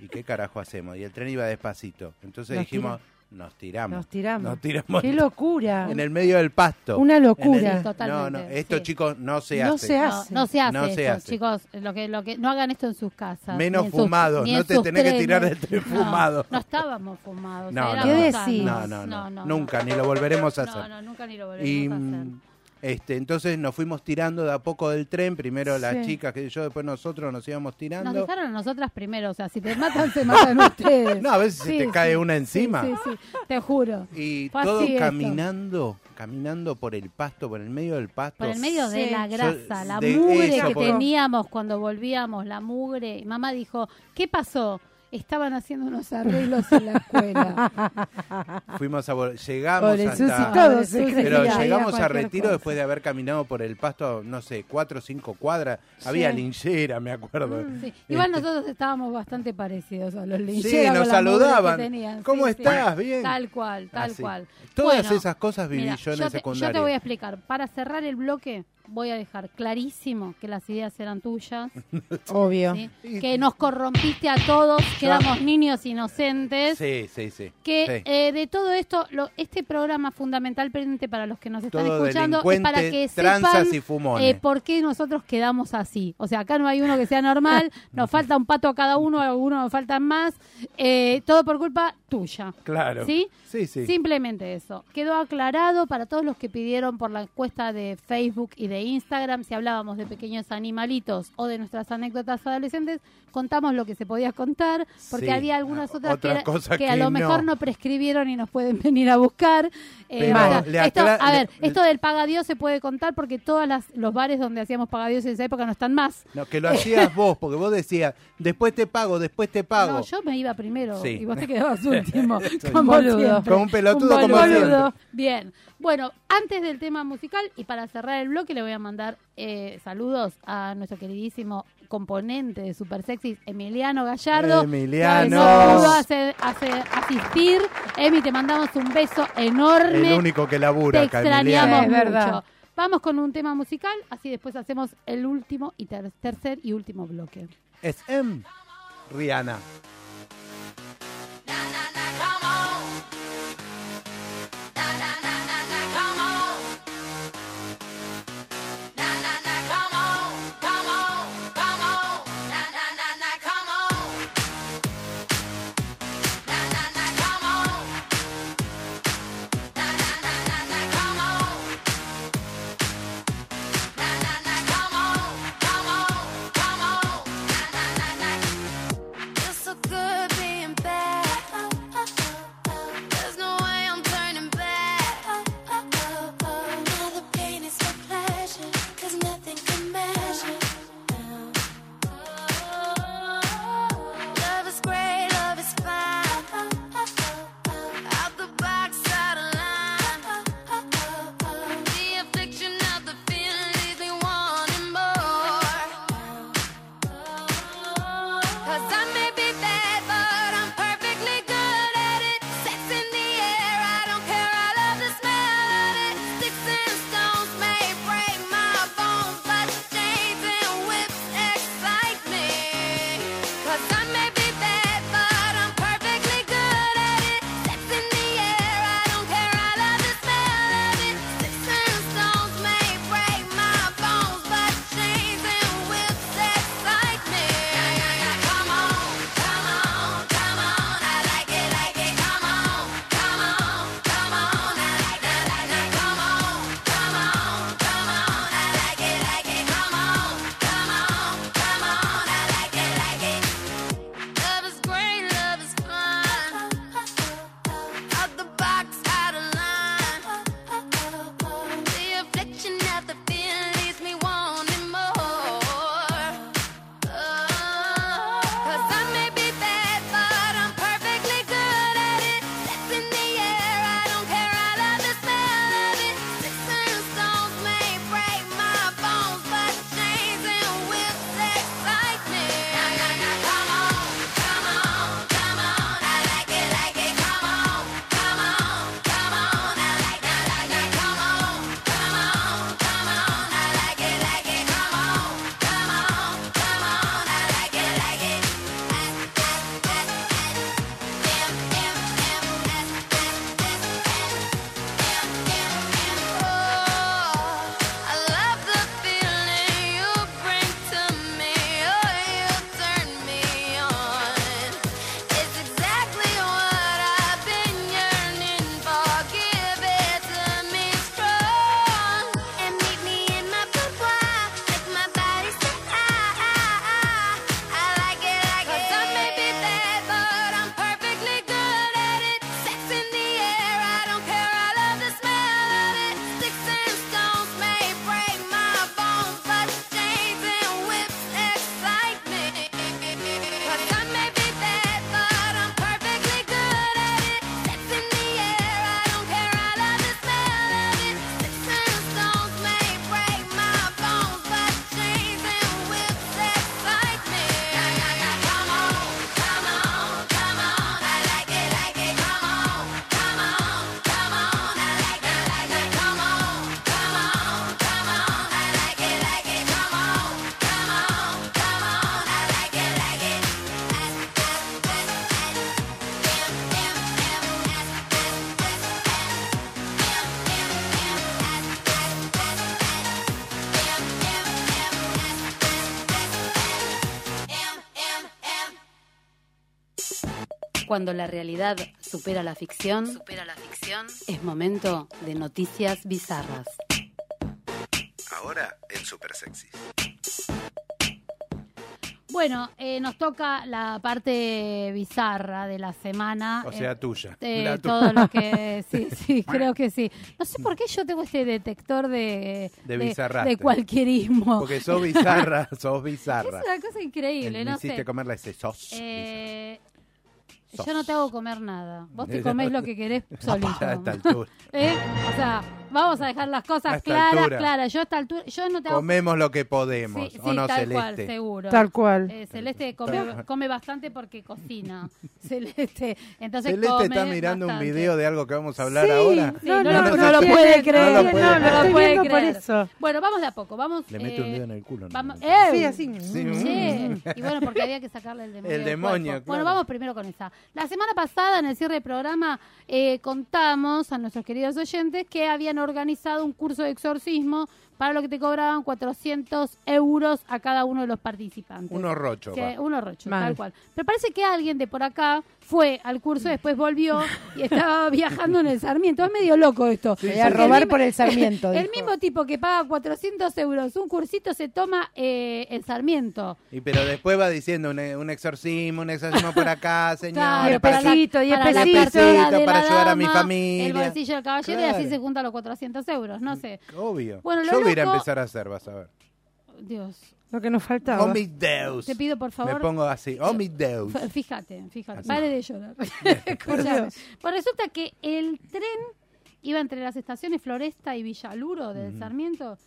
¿Y qué carajo hacemos? Y el tren iba despacito. Entonces Nos dijimos, nos tiramos. Nos tiramos. Nos tiramos Qué locura. en el medio del pasto. Una locura. El- totalmente, No, no, esto sí. chicos no se No hace. se No, hace. no se hace No se hace. chicos. Lo que, lo que, no hagan esto en sus casas. Menos ni en sus- fumado, ni no te tenés que tirar trenes. del tren No, fumado. No, estábamos fumados. No, no. No, no, no, nunca, ni lo volveremos a hacer. No, no, nunca ni lo volveremos Y a hacer. Este, entonces nos fuimos tirando de a poco del tren, primero las chicas, que yo, después nosotros nos íbamos Nos tirando. dejaron a nosotras primero, o sea, si te matan, se matan ustedes. No, a veces se Sí, te cae una encima. Sí, sí, te juro. Y Fue todo esto. caminando, caminando por el pasto, por el medio del pasto. Por el medio de la Yo- grasa, la de mugre eso, que teníamos cuando volvíamos, la mugre. Y mamá dijo, ¿qué pasó? Estaban haciendo unos arreglos en la escuela. Fuimos a llegamos Pobre hasta... todo se Pero llegamos a retiro cosa. después de haber caminado por el pasto, no sé, cuatro o cinco cuadras. Había linchera, me acuerdo. Sí. Igual Este, nosotros estábamos bastante parecidos a los Sí, lincheros. nos mugre que saludaban. ¿Cómo Sí, sí. estás? Bien. Tal cual, tal Así. cual. Todas Bueno, esas cosas viví mira, yo en te, el secundario. Yo te voy a explicar. Para cerrar el bloque, voy a dejar clarísimo que las ideas eran tuyas, Obvio. ¿sí? que nos corrompiste a todos, que éramos niños inocentes. Sí, sí, sí. Que sí. eh, de todo esto, lo- este programa fundamentalmente para los que nos están Todo escuchando es para que sepan y fumones. eh, por qué nosotros quedamos así. O sea, acá no hay uno que sea normal, nos falta un pato a cada uno, algunos nos faltan más, eh, todo por culpa tuya. Claro. ¿Sí? Sí, sí. Simplemente eso. Quedó aclarado para todos los que pidieron por la encuesta de Facebook y de Instagram si hablábamos de pequeños animalitos o de nuestras anécdotas adolescentes, contamos lo que se podía contar, porque Sí. había algunas otras Otras que, cosas que a que lo no. mejor no prescribieron y nos pueden venir a buscar. Eh, o sea, esto, a ver, le- esto del pagadios se puede contar porque todos los bares donde hacíamos pagadios en esa época no están más. No, que lo hacías vos, porque vos decías, después te pago, después te pago. No, yo me iba primero Sí. y vos te quedabas último. Como boludo. Como un pelotudo, Un como boludo. siempre. Bien. Bueno, antes del tema musical y para cerrar el bloque le voy a mandar eh, saludos a nuestro queridísimo componente de Super Sexy, Emiliano Gallardo. Emiliano. que no pudo hacer- hacer- asistir. Emi, te mandamos un beso enorme. El único que labura Te acá, extrañamos Es verdad. mucho. Vamos con un tema musical, así después hacemos el último y ter- tercer y último bloque. Es M. Rihanna. Cuando la realidad supera la ficción, supera la ficción, es momento de noticias bizarras. Ahora en Super Sexy. Bueno, eh, nos toca la parte bizarra de la semana. O sea, eh, tuya. eh, La todo lo que sí, sí, creo que sí. No sé por qué yo tengo este detector de De bizarraste. de cualquierismo. Porque sos bizarra, sos es bizarra. una cosa increíble, Me no hiciste sé. comerla ese sos. Eh, Sos. yo no te hago comer nada. Vos te comés lo que querés solito. Ya a esta altura. ¿Eh? O sea, vamos a dejar las cosas claras, altura. claras. Yo a esta altura, yo no te hago Comemos lo que podemos, Sí, ¿o sí, no, tal Celeste? cual, seguro. Tal cual. Eh, Celeste come, come bastante porque cocina. Celeste, entonces Celeste come está mirando bastante. un video de algo que vamos a hablar Sí, ahora. Sí, No, no, no, lo- no no puede creer. no lo puede no, creer. lo puede creer. eso. Bueno, vamos de a poco. Vamos. Le mete un eh, dedo en el culo. ¿no? Vamos, Sí. ¡Eh! Sí, así. Sí. Sí, y bueno, porque había que sacarle el demonio. El demonio, claro. Bueno, vamos primero con esa. La semana pasada, en el cierre del programa, eh, contamos a nuestros queridos oyentes que habían organizado un curso de exorcismo para lo que te cobraban 400 euros a cada uno de los participantes. Uno rocho. Va. uno rocho, Mal. tal cual. Pero parece que alguien de por acá fue al curso, después volvió y estaba viajando en el Sarmiento. Es medio loco esto. Voy a el robar mismo- por el Sarmiento. El dijo. mismo tipo que paga 400 euros un cursito se toma eh, el Sarmiento. Y pero después va diciendo un, un exorcismo, un exorcismo por acá, señor. Claro, para la- para la cartera de para la ayudar a mi familia. El bolsillo del caballero y así se juntan los 400 euros. No sé. Obvio. Bueno, lo Yo voy a loco- empezar a hacer, vas a ver. Dios. Lo que nos faltaba. Oh, mi Deus. Te pido, por favor. Me pongo así. Oh, mi Deus. Fíjate, fíjate. Así. Pare de llorar. Escúchame. Pues resulta que el tren iba entre las estaciones Floresta y Villaluro del Sarmiento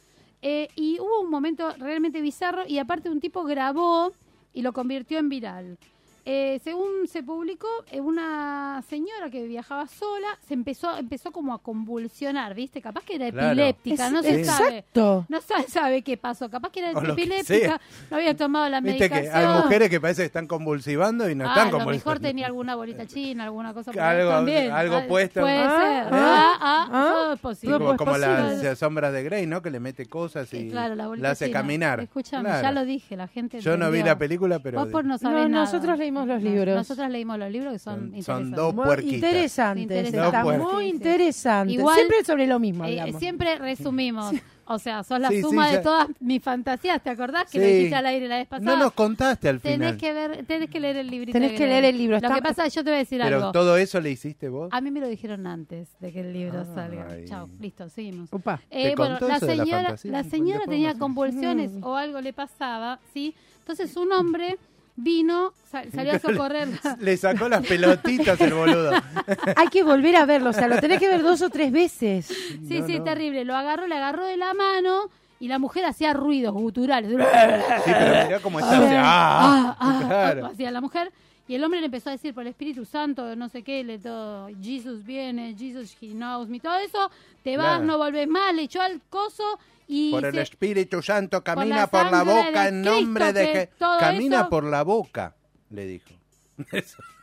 eh, y hubo un momento realmente bizarro y aparte un tipo grabó y lo convirtió en viral. Eh, según se publicó, eh, una señora que viajaba sola se empezó empezó como a convulsionar, ¿viste? Capaz que era Claro. epiléptica, Es- no se sabe. Exacto. No sabe, sabe qué pasó. Capaz que era O lo que epiléptica, sea. no había tomado la Viste que medicación. hay mujeres que parece que están convulsivando y no Ah, están a lo convulsivando. mejor tenía alguna bolita china, alguna cosa por Algo- también. algo Ah, puesto. Puede Ah, ser. ah, Ah, ah, ah. todo es posible. como, es como posible. las sombras de Grey, ¿no? Que le mete cosas y Eh, claro, la bolita hace china. caminar. Escúchame, Claro. ya lo dije, la gente Yo no vi entendió. la película, pero Vos por no No, sabés nada. nosotros leímos los libros. Nosotros leímos los libros que son, Son- interesantes. son dos puerquitas. interesantes. Interesante. Está Dos muy interesante. Igual- Siempre sobre lo mismo Eh, siempre resumimos. O sea, sos la Sí, sí, suma de ya- todas mis fantasías. ¿Te acordás que lo Sí. dijiste al aire la vez pasada? No nos contaste al Tenés final. que ver, tenés que leer el librito. Tenés que leer el libro, Lo está- que pasa es que yo te voy a decir Pero algo. todo eso le hiciste vos. A mí me lo dijeron antes de que el libro Ay. salga. Chao, listo, seguimos. Upa. Eh, ¿Te bueno, contó la eso de la señora, la señora tenía hacer. convulsiones Mm. o algo le pasaba, ¿sí? Entonces un hombre vino, sa- salió a socorrerla. Le sacó las pelotitas el boludo. Hay que volver a verlo. O sea, lo tenés que ver dos o tres veces. Sí, No, sí, no. terrible. Lo agarró, le agarró de la mano y la mujer hacía ruidos guturales. Sí, pero mirá cómo está. o sea, Ah, ah, ah, claro. hacía la mujer. Y el hombre le empezó a decir por el Espíritu Santo, no sé qué, le todo, Jesus viene, Jesus he knows me, todo eso, te vas, Claro. no volvés más, le echó al coso y Por el se- Espíritu Santo camina por la, boca en nombre Cristo, de que camina eso- por la boca, le dijo. Eso.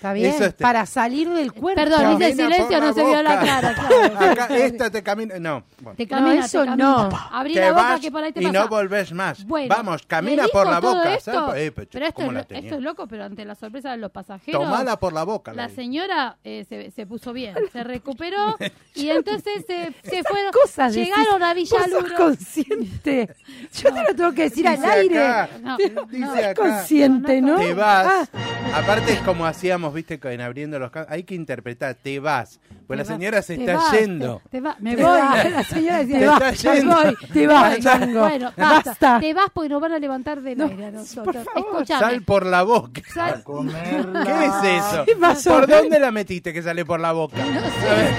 ¿Está bien? Eso este- Para salir del cuerpo. Perdón, hice Camina silencio, no se vio la cara, claro. Acá, esta te camina. No, bueno. Te camina, No, eso te camina. no. Abrí Te la boca vas que por ahí te y pasa. no volvés más. Bueno, Vamos, camina por la boca. esto, ¿sabes? Eh, pero esto, ¿cómo es, la lo- tenía? esto es loco, pero ante la sorpresa de los pasajeros. Tomala por la boca. La dijo. señora eh, se, se puso bien, se recuperó y entonces se, se fueron. Cosas decís. llegaron a Vos sos Villaluro. consciente. Yo te lo tengo que decir al Dice aire. acá, No, dice no. acá. Consciente, ¿no? Te vas. Ah, Aparte es como hacíamos, viste, en abriendo los campos. Hay que interpretar, te vas. Pues la señora se está vas, yendo. Te, te va, me Te voy. vas. La señora decía, Te "Me está yendo. voy". te vas. Bueno, basta. Basta. Te vas porque nos van a levantar del No, aire a nosotros. por favor. Escuchame. Sal por la boca. Sal- ¿Qué es eso? ¿Por dónde la metiste que sale por la boca? No sé. A ver,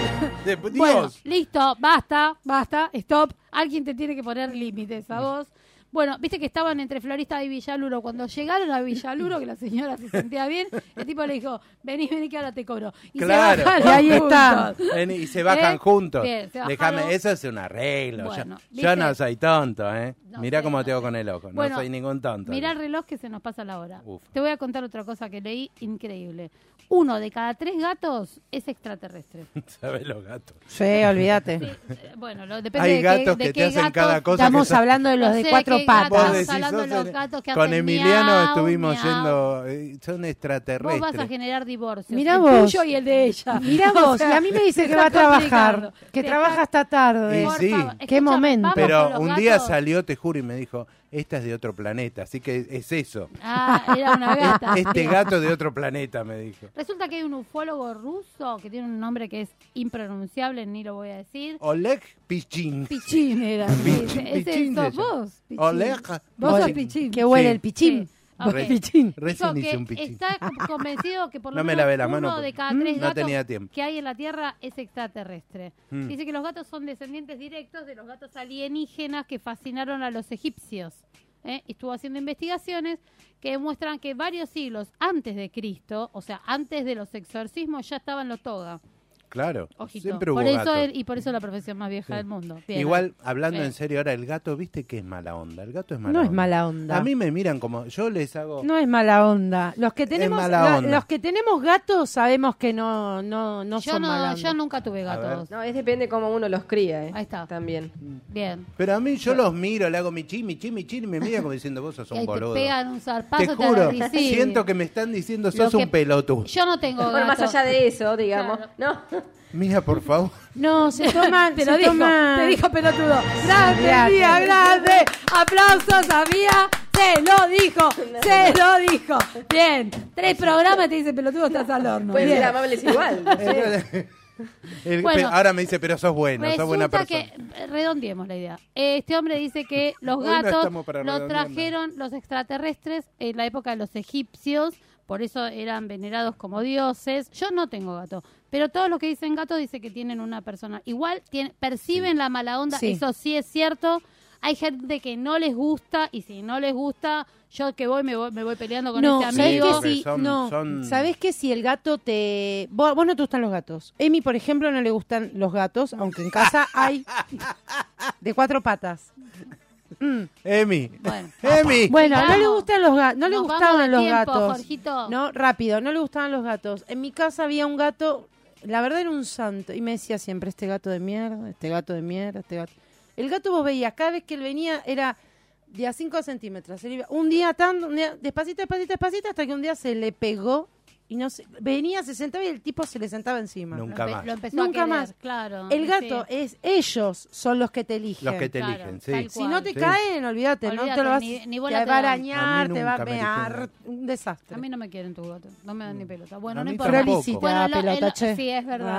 de- Dios. Bueno, listo, basta, basta, stop. Alguien te tiene que poner límites a vos. Bueno, viste que estaban entre Florista y Villaluro. Cuando llegaron a Villaluro, que la señora se sentía bien, el tipo le dijo, vení, vení que ahora te cobro. Y Claro. se bajaron Y ahí está. juntos. Ven, y se bajan ¿Eh? juntos. Bien, se Déjame, eso es un arreglo. Bueno, yo, no soy tonto, ¿eh? No Mirá sé, cómo no te hago con el ojo. Bueno, no soy ningún tonto. Mirá el reloj que se nos pasa la hora. Uf. Te voy a contar otra cosa que leí increíble. Uno de cada tres gatos es extraterrestre. ¿Sabes los gatos? Sí, olvídate. Sí, eh, bueno, lo- depende Hay de qué- gatos de que te qué hacen cada cosa. Estamos que hablando de los No de cuatro patas. Vos estamos decís, hablando de los gatos que Con hacen Emiliano miau, estuvimos miau. yendo, eh, son Vos extraterrestres. vas a generar divorcios. Mirá el vos. tuyo y el de ella. Mirá O vos, sea, y a mí me dice que va a trabajar, que trabaja hasta tarde. Sí. favor, Qué momento. Pero un día salió, te juro, y me dijo, esta es de otro planeta, así que es eso. Ah, era una gata. Este gato de otro planeta, me dijo. Resulta que hay un ufólogo ruso que tiene un nombre que es impronunciable, ni lo voy a decir. Oleg Pichin. Pichín era. sí, Pichín, ese Pichín sos vos. Pichín. Oleg. Vos sos. Pichín. Que huele Sí. el pichín. Sí. Ok. Re- Pichín. Recién Dijo hice que un pichín. está convencido que por lo No me menos lavé la uno mano de cada tres no gatos tenía tiempo. que hay en la Tierra es extraterrestre. Mm. Dice que los gatos son descendientes directos de los gatos alienígenas que fascinaron a los egipcios. ¿eh? Y Estuvo haciendo investigaciones que demuestran que varios siglos antes de Cristo, o sea, antes de los exorcismos, ya estaban los toga. Claro, Ojito. siempre hubo por eso gatos. el- y por eso es la profesión más vieja Sí. del mundo. Bien, Igual, hablando Bien. en serio ahora, el gato, ¿viste que es mala onda? El gato es mala No onda. es mala onda. A mí me miran como, yo les hago... No es mala onda. Los que tenemos, mala la- los que tenemos gatos sabemos que no, no, no yo, son mala no, onda. yo nunca tuve gatos. No, es depende cómo uno los cría, ¿eh? Ahí está. También. Bien. Pero a mí yo los miro, le hago mi chi, mi chi, mi chi, y me miran como diciendo, vos sos un ahí te boludo. pegan un zarpazo, Te juro, siento que me están diciendo, sos que- un pelotudo. Yo no tengo Bueno, más gato. allá de eso, digamos. No. Mira, por favor. No, se toman, Te se lo dijo, te dijo pelotudo. Grande. Mía, grande. Aplausos a Mía. Se lo dijo, se lo dijo. Bien. Tres programas te dice pelotudo, estás al horno. Pueden ser amables igual. no. El- Bueno. ahora me dice, pero sos bueno, sos buena persona. que, redondeemos la idea. Este hombre dice que los no gatos para los trajeron los extraterrestres en la época de los egipcios, por eso eran venerados como dioses. Yo no tengo gato, pero todos los que dicen gato dicen que tienen una persona. Igual tiene- perciben la mala onda, Sí. eso sí es cierto. Hay gente que no les gusta y si no les gusta, yo que voy me voy, me voy peleando con No, este ¿sabés amigo. que sí? son- no, son- ¿sabés que si el gato te... Vos, vos no te gustan los gatos. Emi, por ejemplo, no le gustan los gatos, aunque en casa hay de cuatro patas. Mm. Emi, Bueno. Emi. Bueno, no le gustan los gatos, no le Nos vamos gustaban los tiempo, gatos. Jorgito. No, rápido, no le gustaban los gatos. En mi casa había un gato, la verdad era un santo, y me decía siempre, este gato de mierda, este gato de mierda, este gato. El gato vos veías, cada vez que él venía era de a 5 centímetros. Él iba un día tan, un día despacito, despacito, despacito, hasta que un día se le pegó y no se, venía, se sentaba y el tipo se le sentaba encima. Nunca Lo más. Lo empezó Nunca a querer, más. claro. El sí. gato es, ellos son los que te eligen. Los que te Claro, eligen, sí. Si no te Sí. caen, olvídate, no te lo vas, ni- ni te bola te va a arañar, te va a eligieron. un desastre. A mí no me quieren tu gato, no me dan ni pelota. Bueno, A no importa. Bueno, lo- pelota, el- che. sí, es verdad.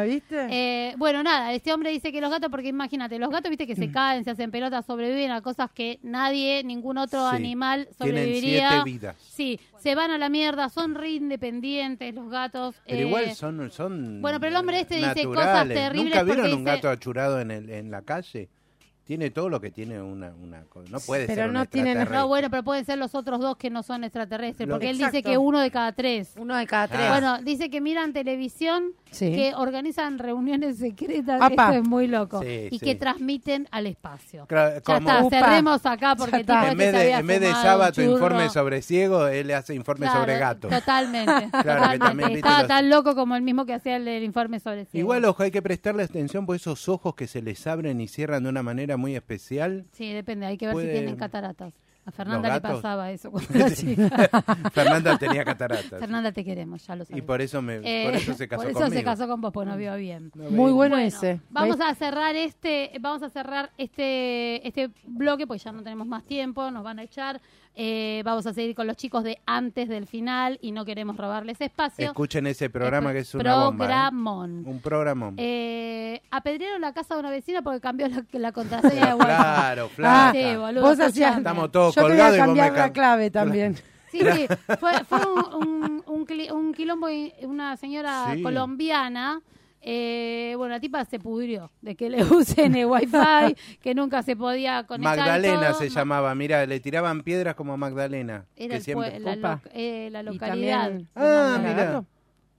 Ah, ¿viste? Eh, bueno, nada, este hombre dice que los gatos, porque imagínate, los gatos, viste, que Mm. se caen, se hacen pelotas, sobreviven a cosas que nadie, ningún otro Sí. animal Tienen sobreviviría. siete vidas. Sí, se van a la mierda, son re independientes los gatos. Pero eh, igual son, son bueno, pero el hombre este dice cosas terribles ¿Nunca vieron un dice- gato achurado en, el, en la calle? Tiene todo lo que tiene una, una cosa. No puede Pero ser no tienen-. No, bueno, pero pueden ser los otros dos que no son extraterrestres, Lo- porque él dice que uno de cada tres. Uno de cada tres. Ah. Bueno, dice que miran televisión, Sí. que organizan reuniones secretas, Apa. esto es muy loco, Sí, y sí. que transmiten al espacio. Claro, Ya como- está, Upa. cerremos acá porque tipo está. este en vez de, en vez de churro. informe sobre ciego, él le hace informe Claro, sobre gato. Totalmente. Claro, que totalmente. Estaba los- tan loco como el mismo que hacía el, informe sobre ciego. Igual, ojo, hay que prestarle atención por esos ojos que se les abren y cierran de una manera muy especial. Sí, depende, hay que ver Puede- si tienen cataratas. A Fernanda le pasaba eso cuando era chica. Fernanda tenía cataratas. Fernanda, te queremos, ya lo sabes. Y por eso, me, Eh, por eso se casó por eso conmigo. se casó con vos, pues no vio bien. No Muy bueno, Bueno, ese. Vamos a cerrar este, vamos a cerrar este, este bloque, pues ya no tenemos más tiempo, nos van a echar. Eh, vamos a seguir con los chicos de antes del final y no queremos robarles espacio. Escuchen ese programa que es una bomba. ¿eh? Programón. Un programa. Eh, apedrearon la casa de una vecina porque cambió la, la contraseña de Wi-Fi. Claro, sí, boludo, Vos hacías... Estamos todos Yo te voy a cambiar la clave también. Sí, sí, fue, fue un, un, un un quilombo, y una señora Sí. colombiana. eh, bueno, la tipa se pudrió de que le usen el wifi, que nunca se podía conectar. Magdalena todo. se Ma- llamaba, mira, le tiraban piedras como a Magdalena. Era que el siempre... la, loc- eh, la localidad. también- Ah, ¿Era mira.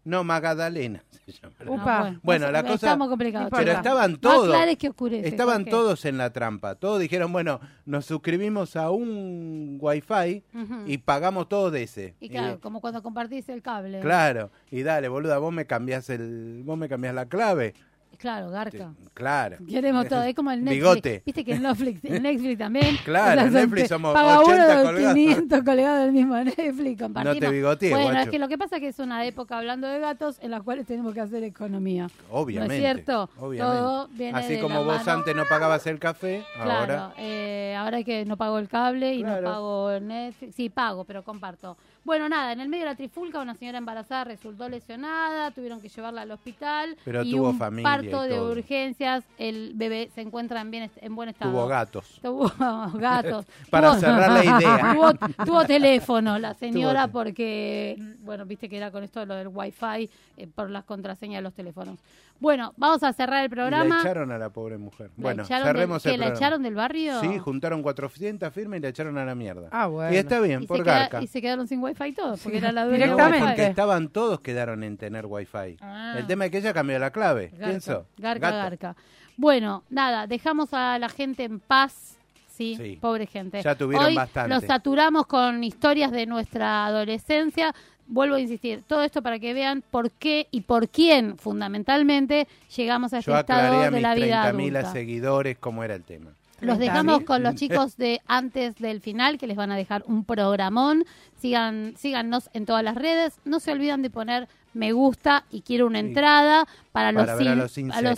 No, Magdalena se llama. Upa. Bueno, no la cosa- Estamos complicados. Pero estaban todos. que oscurece. Estaban todos en la trampa. Todos dijeron, bueno, nos suscribimos a un wifi Ujú. y pagamos todo de ese. Y claro, como cuando compartís el cable. claro. Y dale, boluda, vos me cambiás el, vos me cambiás la clave. Claro, garca. Claro. Queremos todo, es como el Netflix. Bigote. Viste que en Netflix, en Netflix también. Claro, en Netflix somos paga 80 uno, colgados. 500 colgados del mismo Netflix, compartimos. No te bigotees, Bueno, guacho. es que lo que pasa es que es una época, hablando de gatos, en la cual tenemos que hacer economía. Obviamente. ¿No es cierto? obviamente. Todo viene Así de como la vos mano. antes no pagabas el café, Claro, ahora. eh, ahora que no pago el cable y Claro. no pago el Netflix. Sí, pago, pero comparto. Bueno, nada, en el medio de la trifulca una señora embarazada resultó lesionada, tuvieron que llevarla al hospital. Pero y tuvo un familia parto y de todo. urgencias, el bebé se encuentra en, bien, en buen estado. Tuvo gatos. Tuvo gatos. Para Tuvo- cerrar la idea. tuvo, tuvo teléfono la señora Tuvo- porque, bueno, viste que era con esto de lo del wifi eh, por las contraseñas de los teléfonos. Bueno, vamos a cerrar el Y programa. la echaron a la pobre mujer. ¿La Bueno, echaron del- cerremos que el la programa. echaron del barrio? Sí, juntaron 400 firmas y la echaron a la mierda. Ah, bueno. Y está bien, Y por queda- garca. y se quedaron sin wifi todos, porque era la dueña Directamente. Porque estaban todos quedaron en tener wifi. Ah. El tema es que ella cambió la clave. Garca, ¿Quién sos? Garca, Gato. garca. Bueno, nada, dejamos a la gente en paz. Sí, Sí. pobre gente. Ya tuvieron Hoy bastante. Los saturamos con historias de nuestra adolescencia. Vuelvo a insistir, todo esto para que vean por qué y por quién, fundamentalmente, llegamos a este Yo estado a de mis la vida 30.000 adulta. seguidores cómo era el tema. Los 30.000. dejamos con los chicos de antes del final, que les van a dejar un programón. Sigan, síganos en todas las redes. No se olviden de poner me gusta y quiero una entrada para, Para los, ver a sin- los a los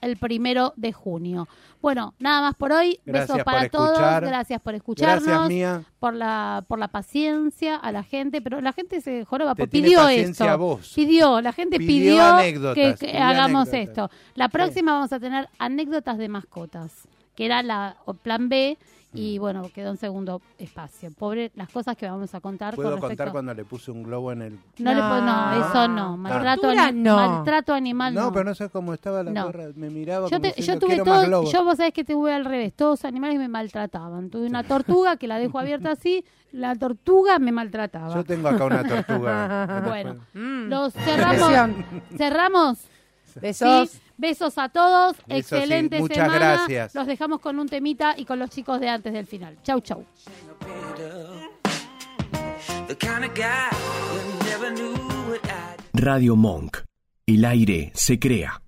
el primero de junio. Bueno, nada más por hoy. Gracias Besos para todos. Gracias por escucharnos. Gracias, Mía. Por la, por la paciencia a la gente. Pero la gente se joroba. Te pidió esto. a vos. Pidió, la gente Pidió pidió, anécdotas, que, que pidió hagamos anécdotas. esto. La próxima vamos a tener anécdotas de mascotas, que era la plan B. y bueno, quedó en segundo espacio. Pobre las cosas que vamos a contar ¿Puedo con respecto contar cuando le puse un globo en el... no, le puedo- no, No. eso no, maltrato, Tortura, ani- no. maltrato animal no. No, pero no sé cómo estaba la No. gorra. Me miraba yo, como te- yo tuve "Quiero más todo, globos". yo vos sabés que tuve al revés, todos animales me maltrataban. Tuve una tortuga que la dejo abierta así, la tortuga me maltrataba. Yo tengo acá una tortuga. Bueno, Mm. los cerramos. Cerramos. Besos. Sí, besos a todos. Eso sí, Excelente muchas semana. gracias. Los dejamos con un temita y con los chicos de antes del final. Chau, chau. Radio Monk. El aire se crea.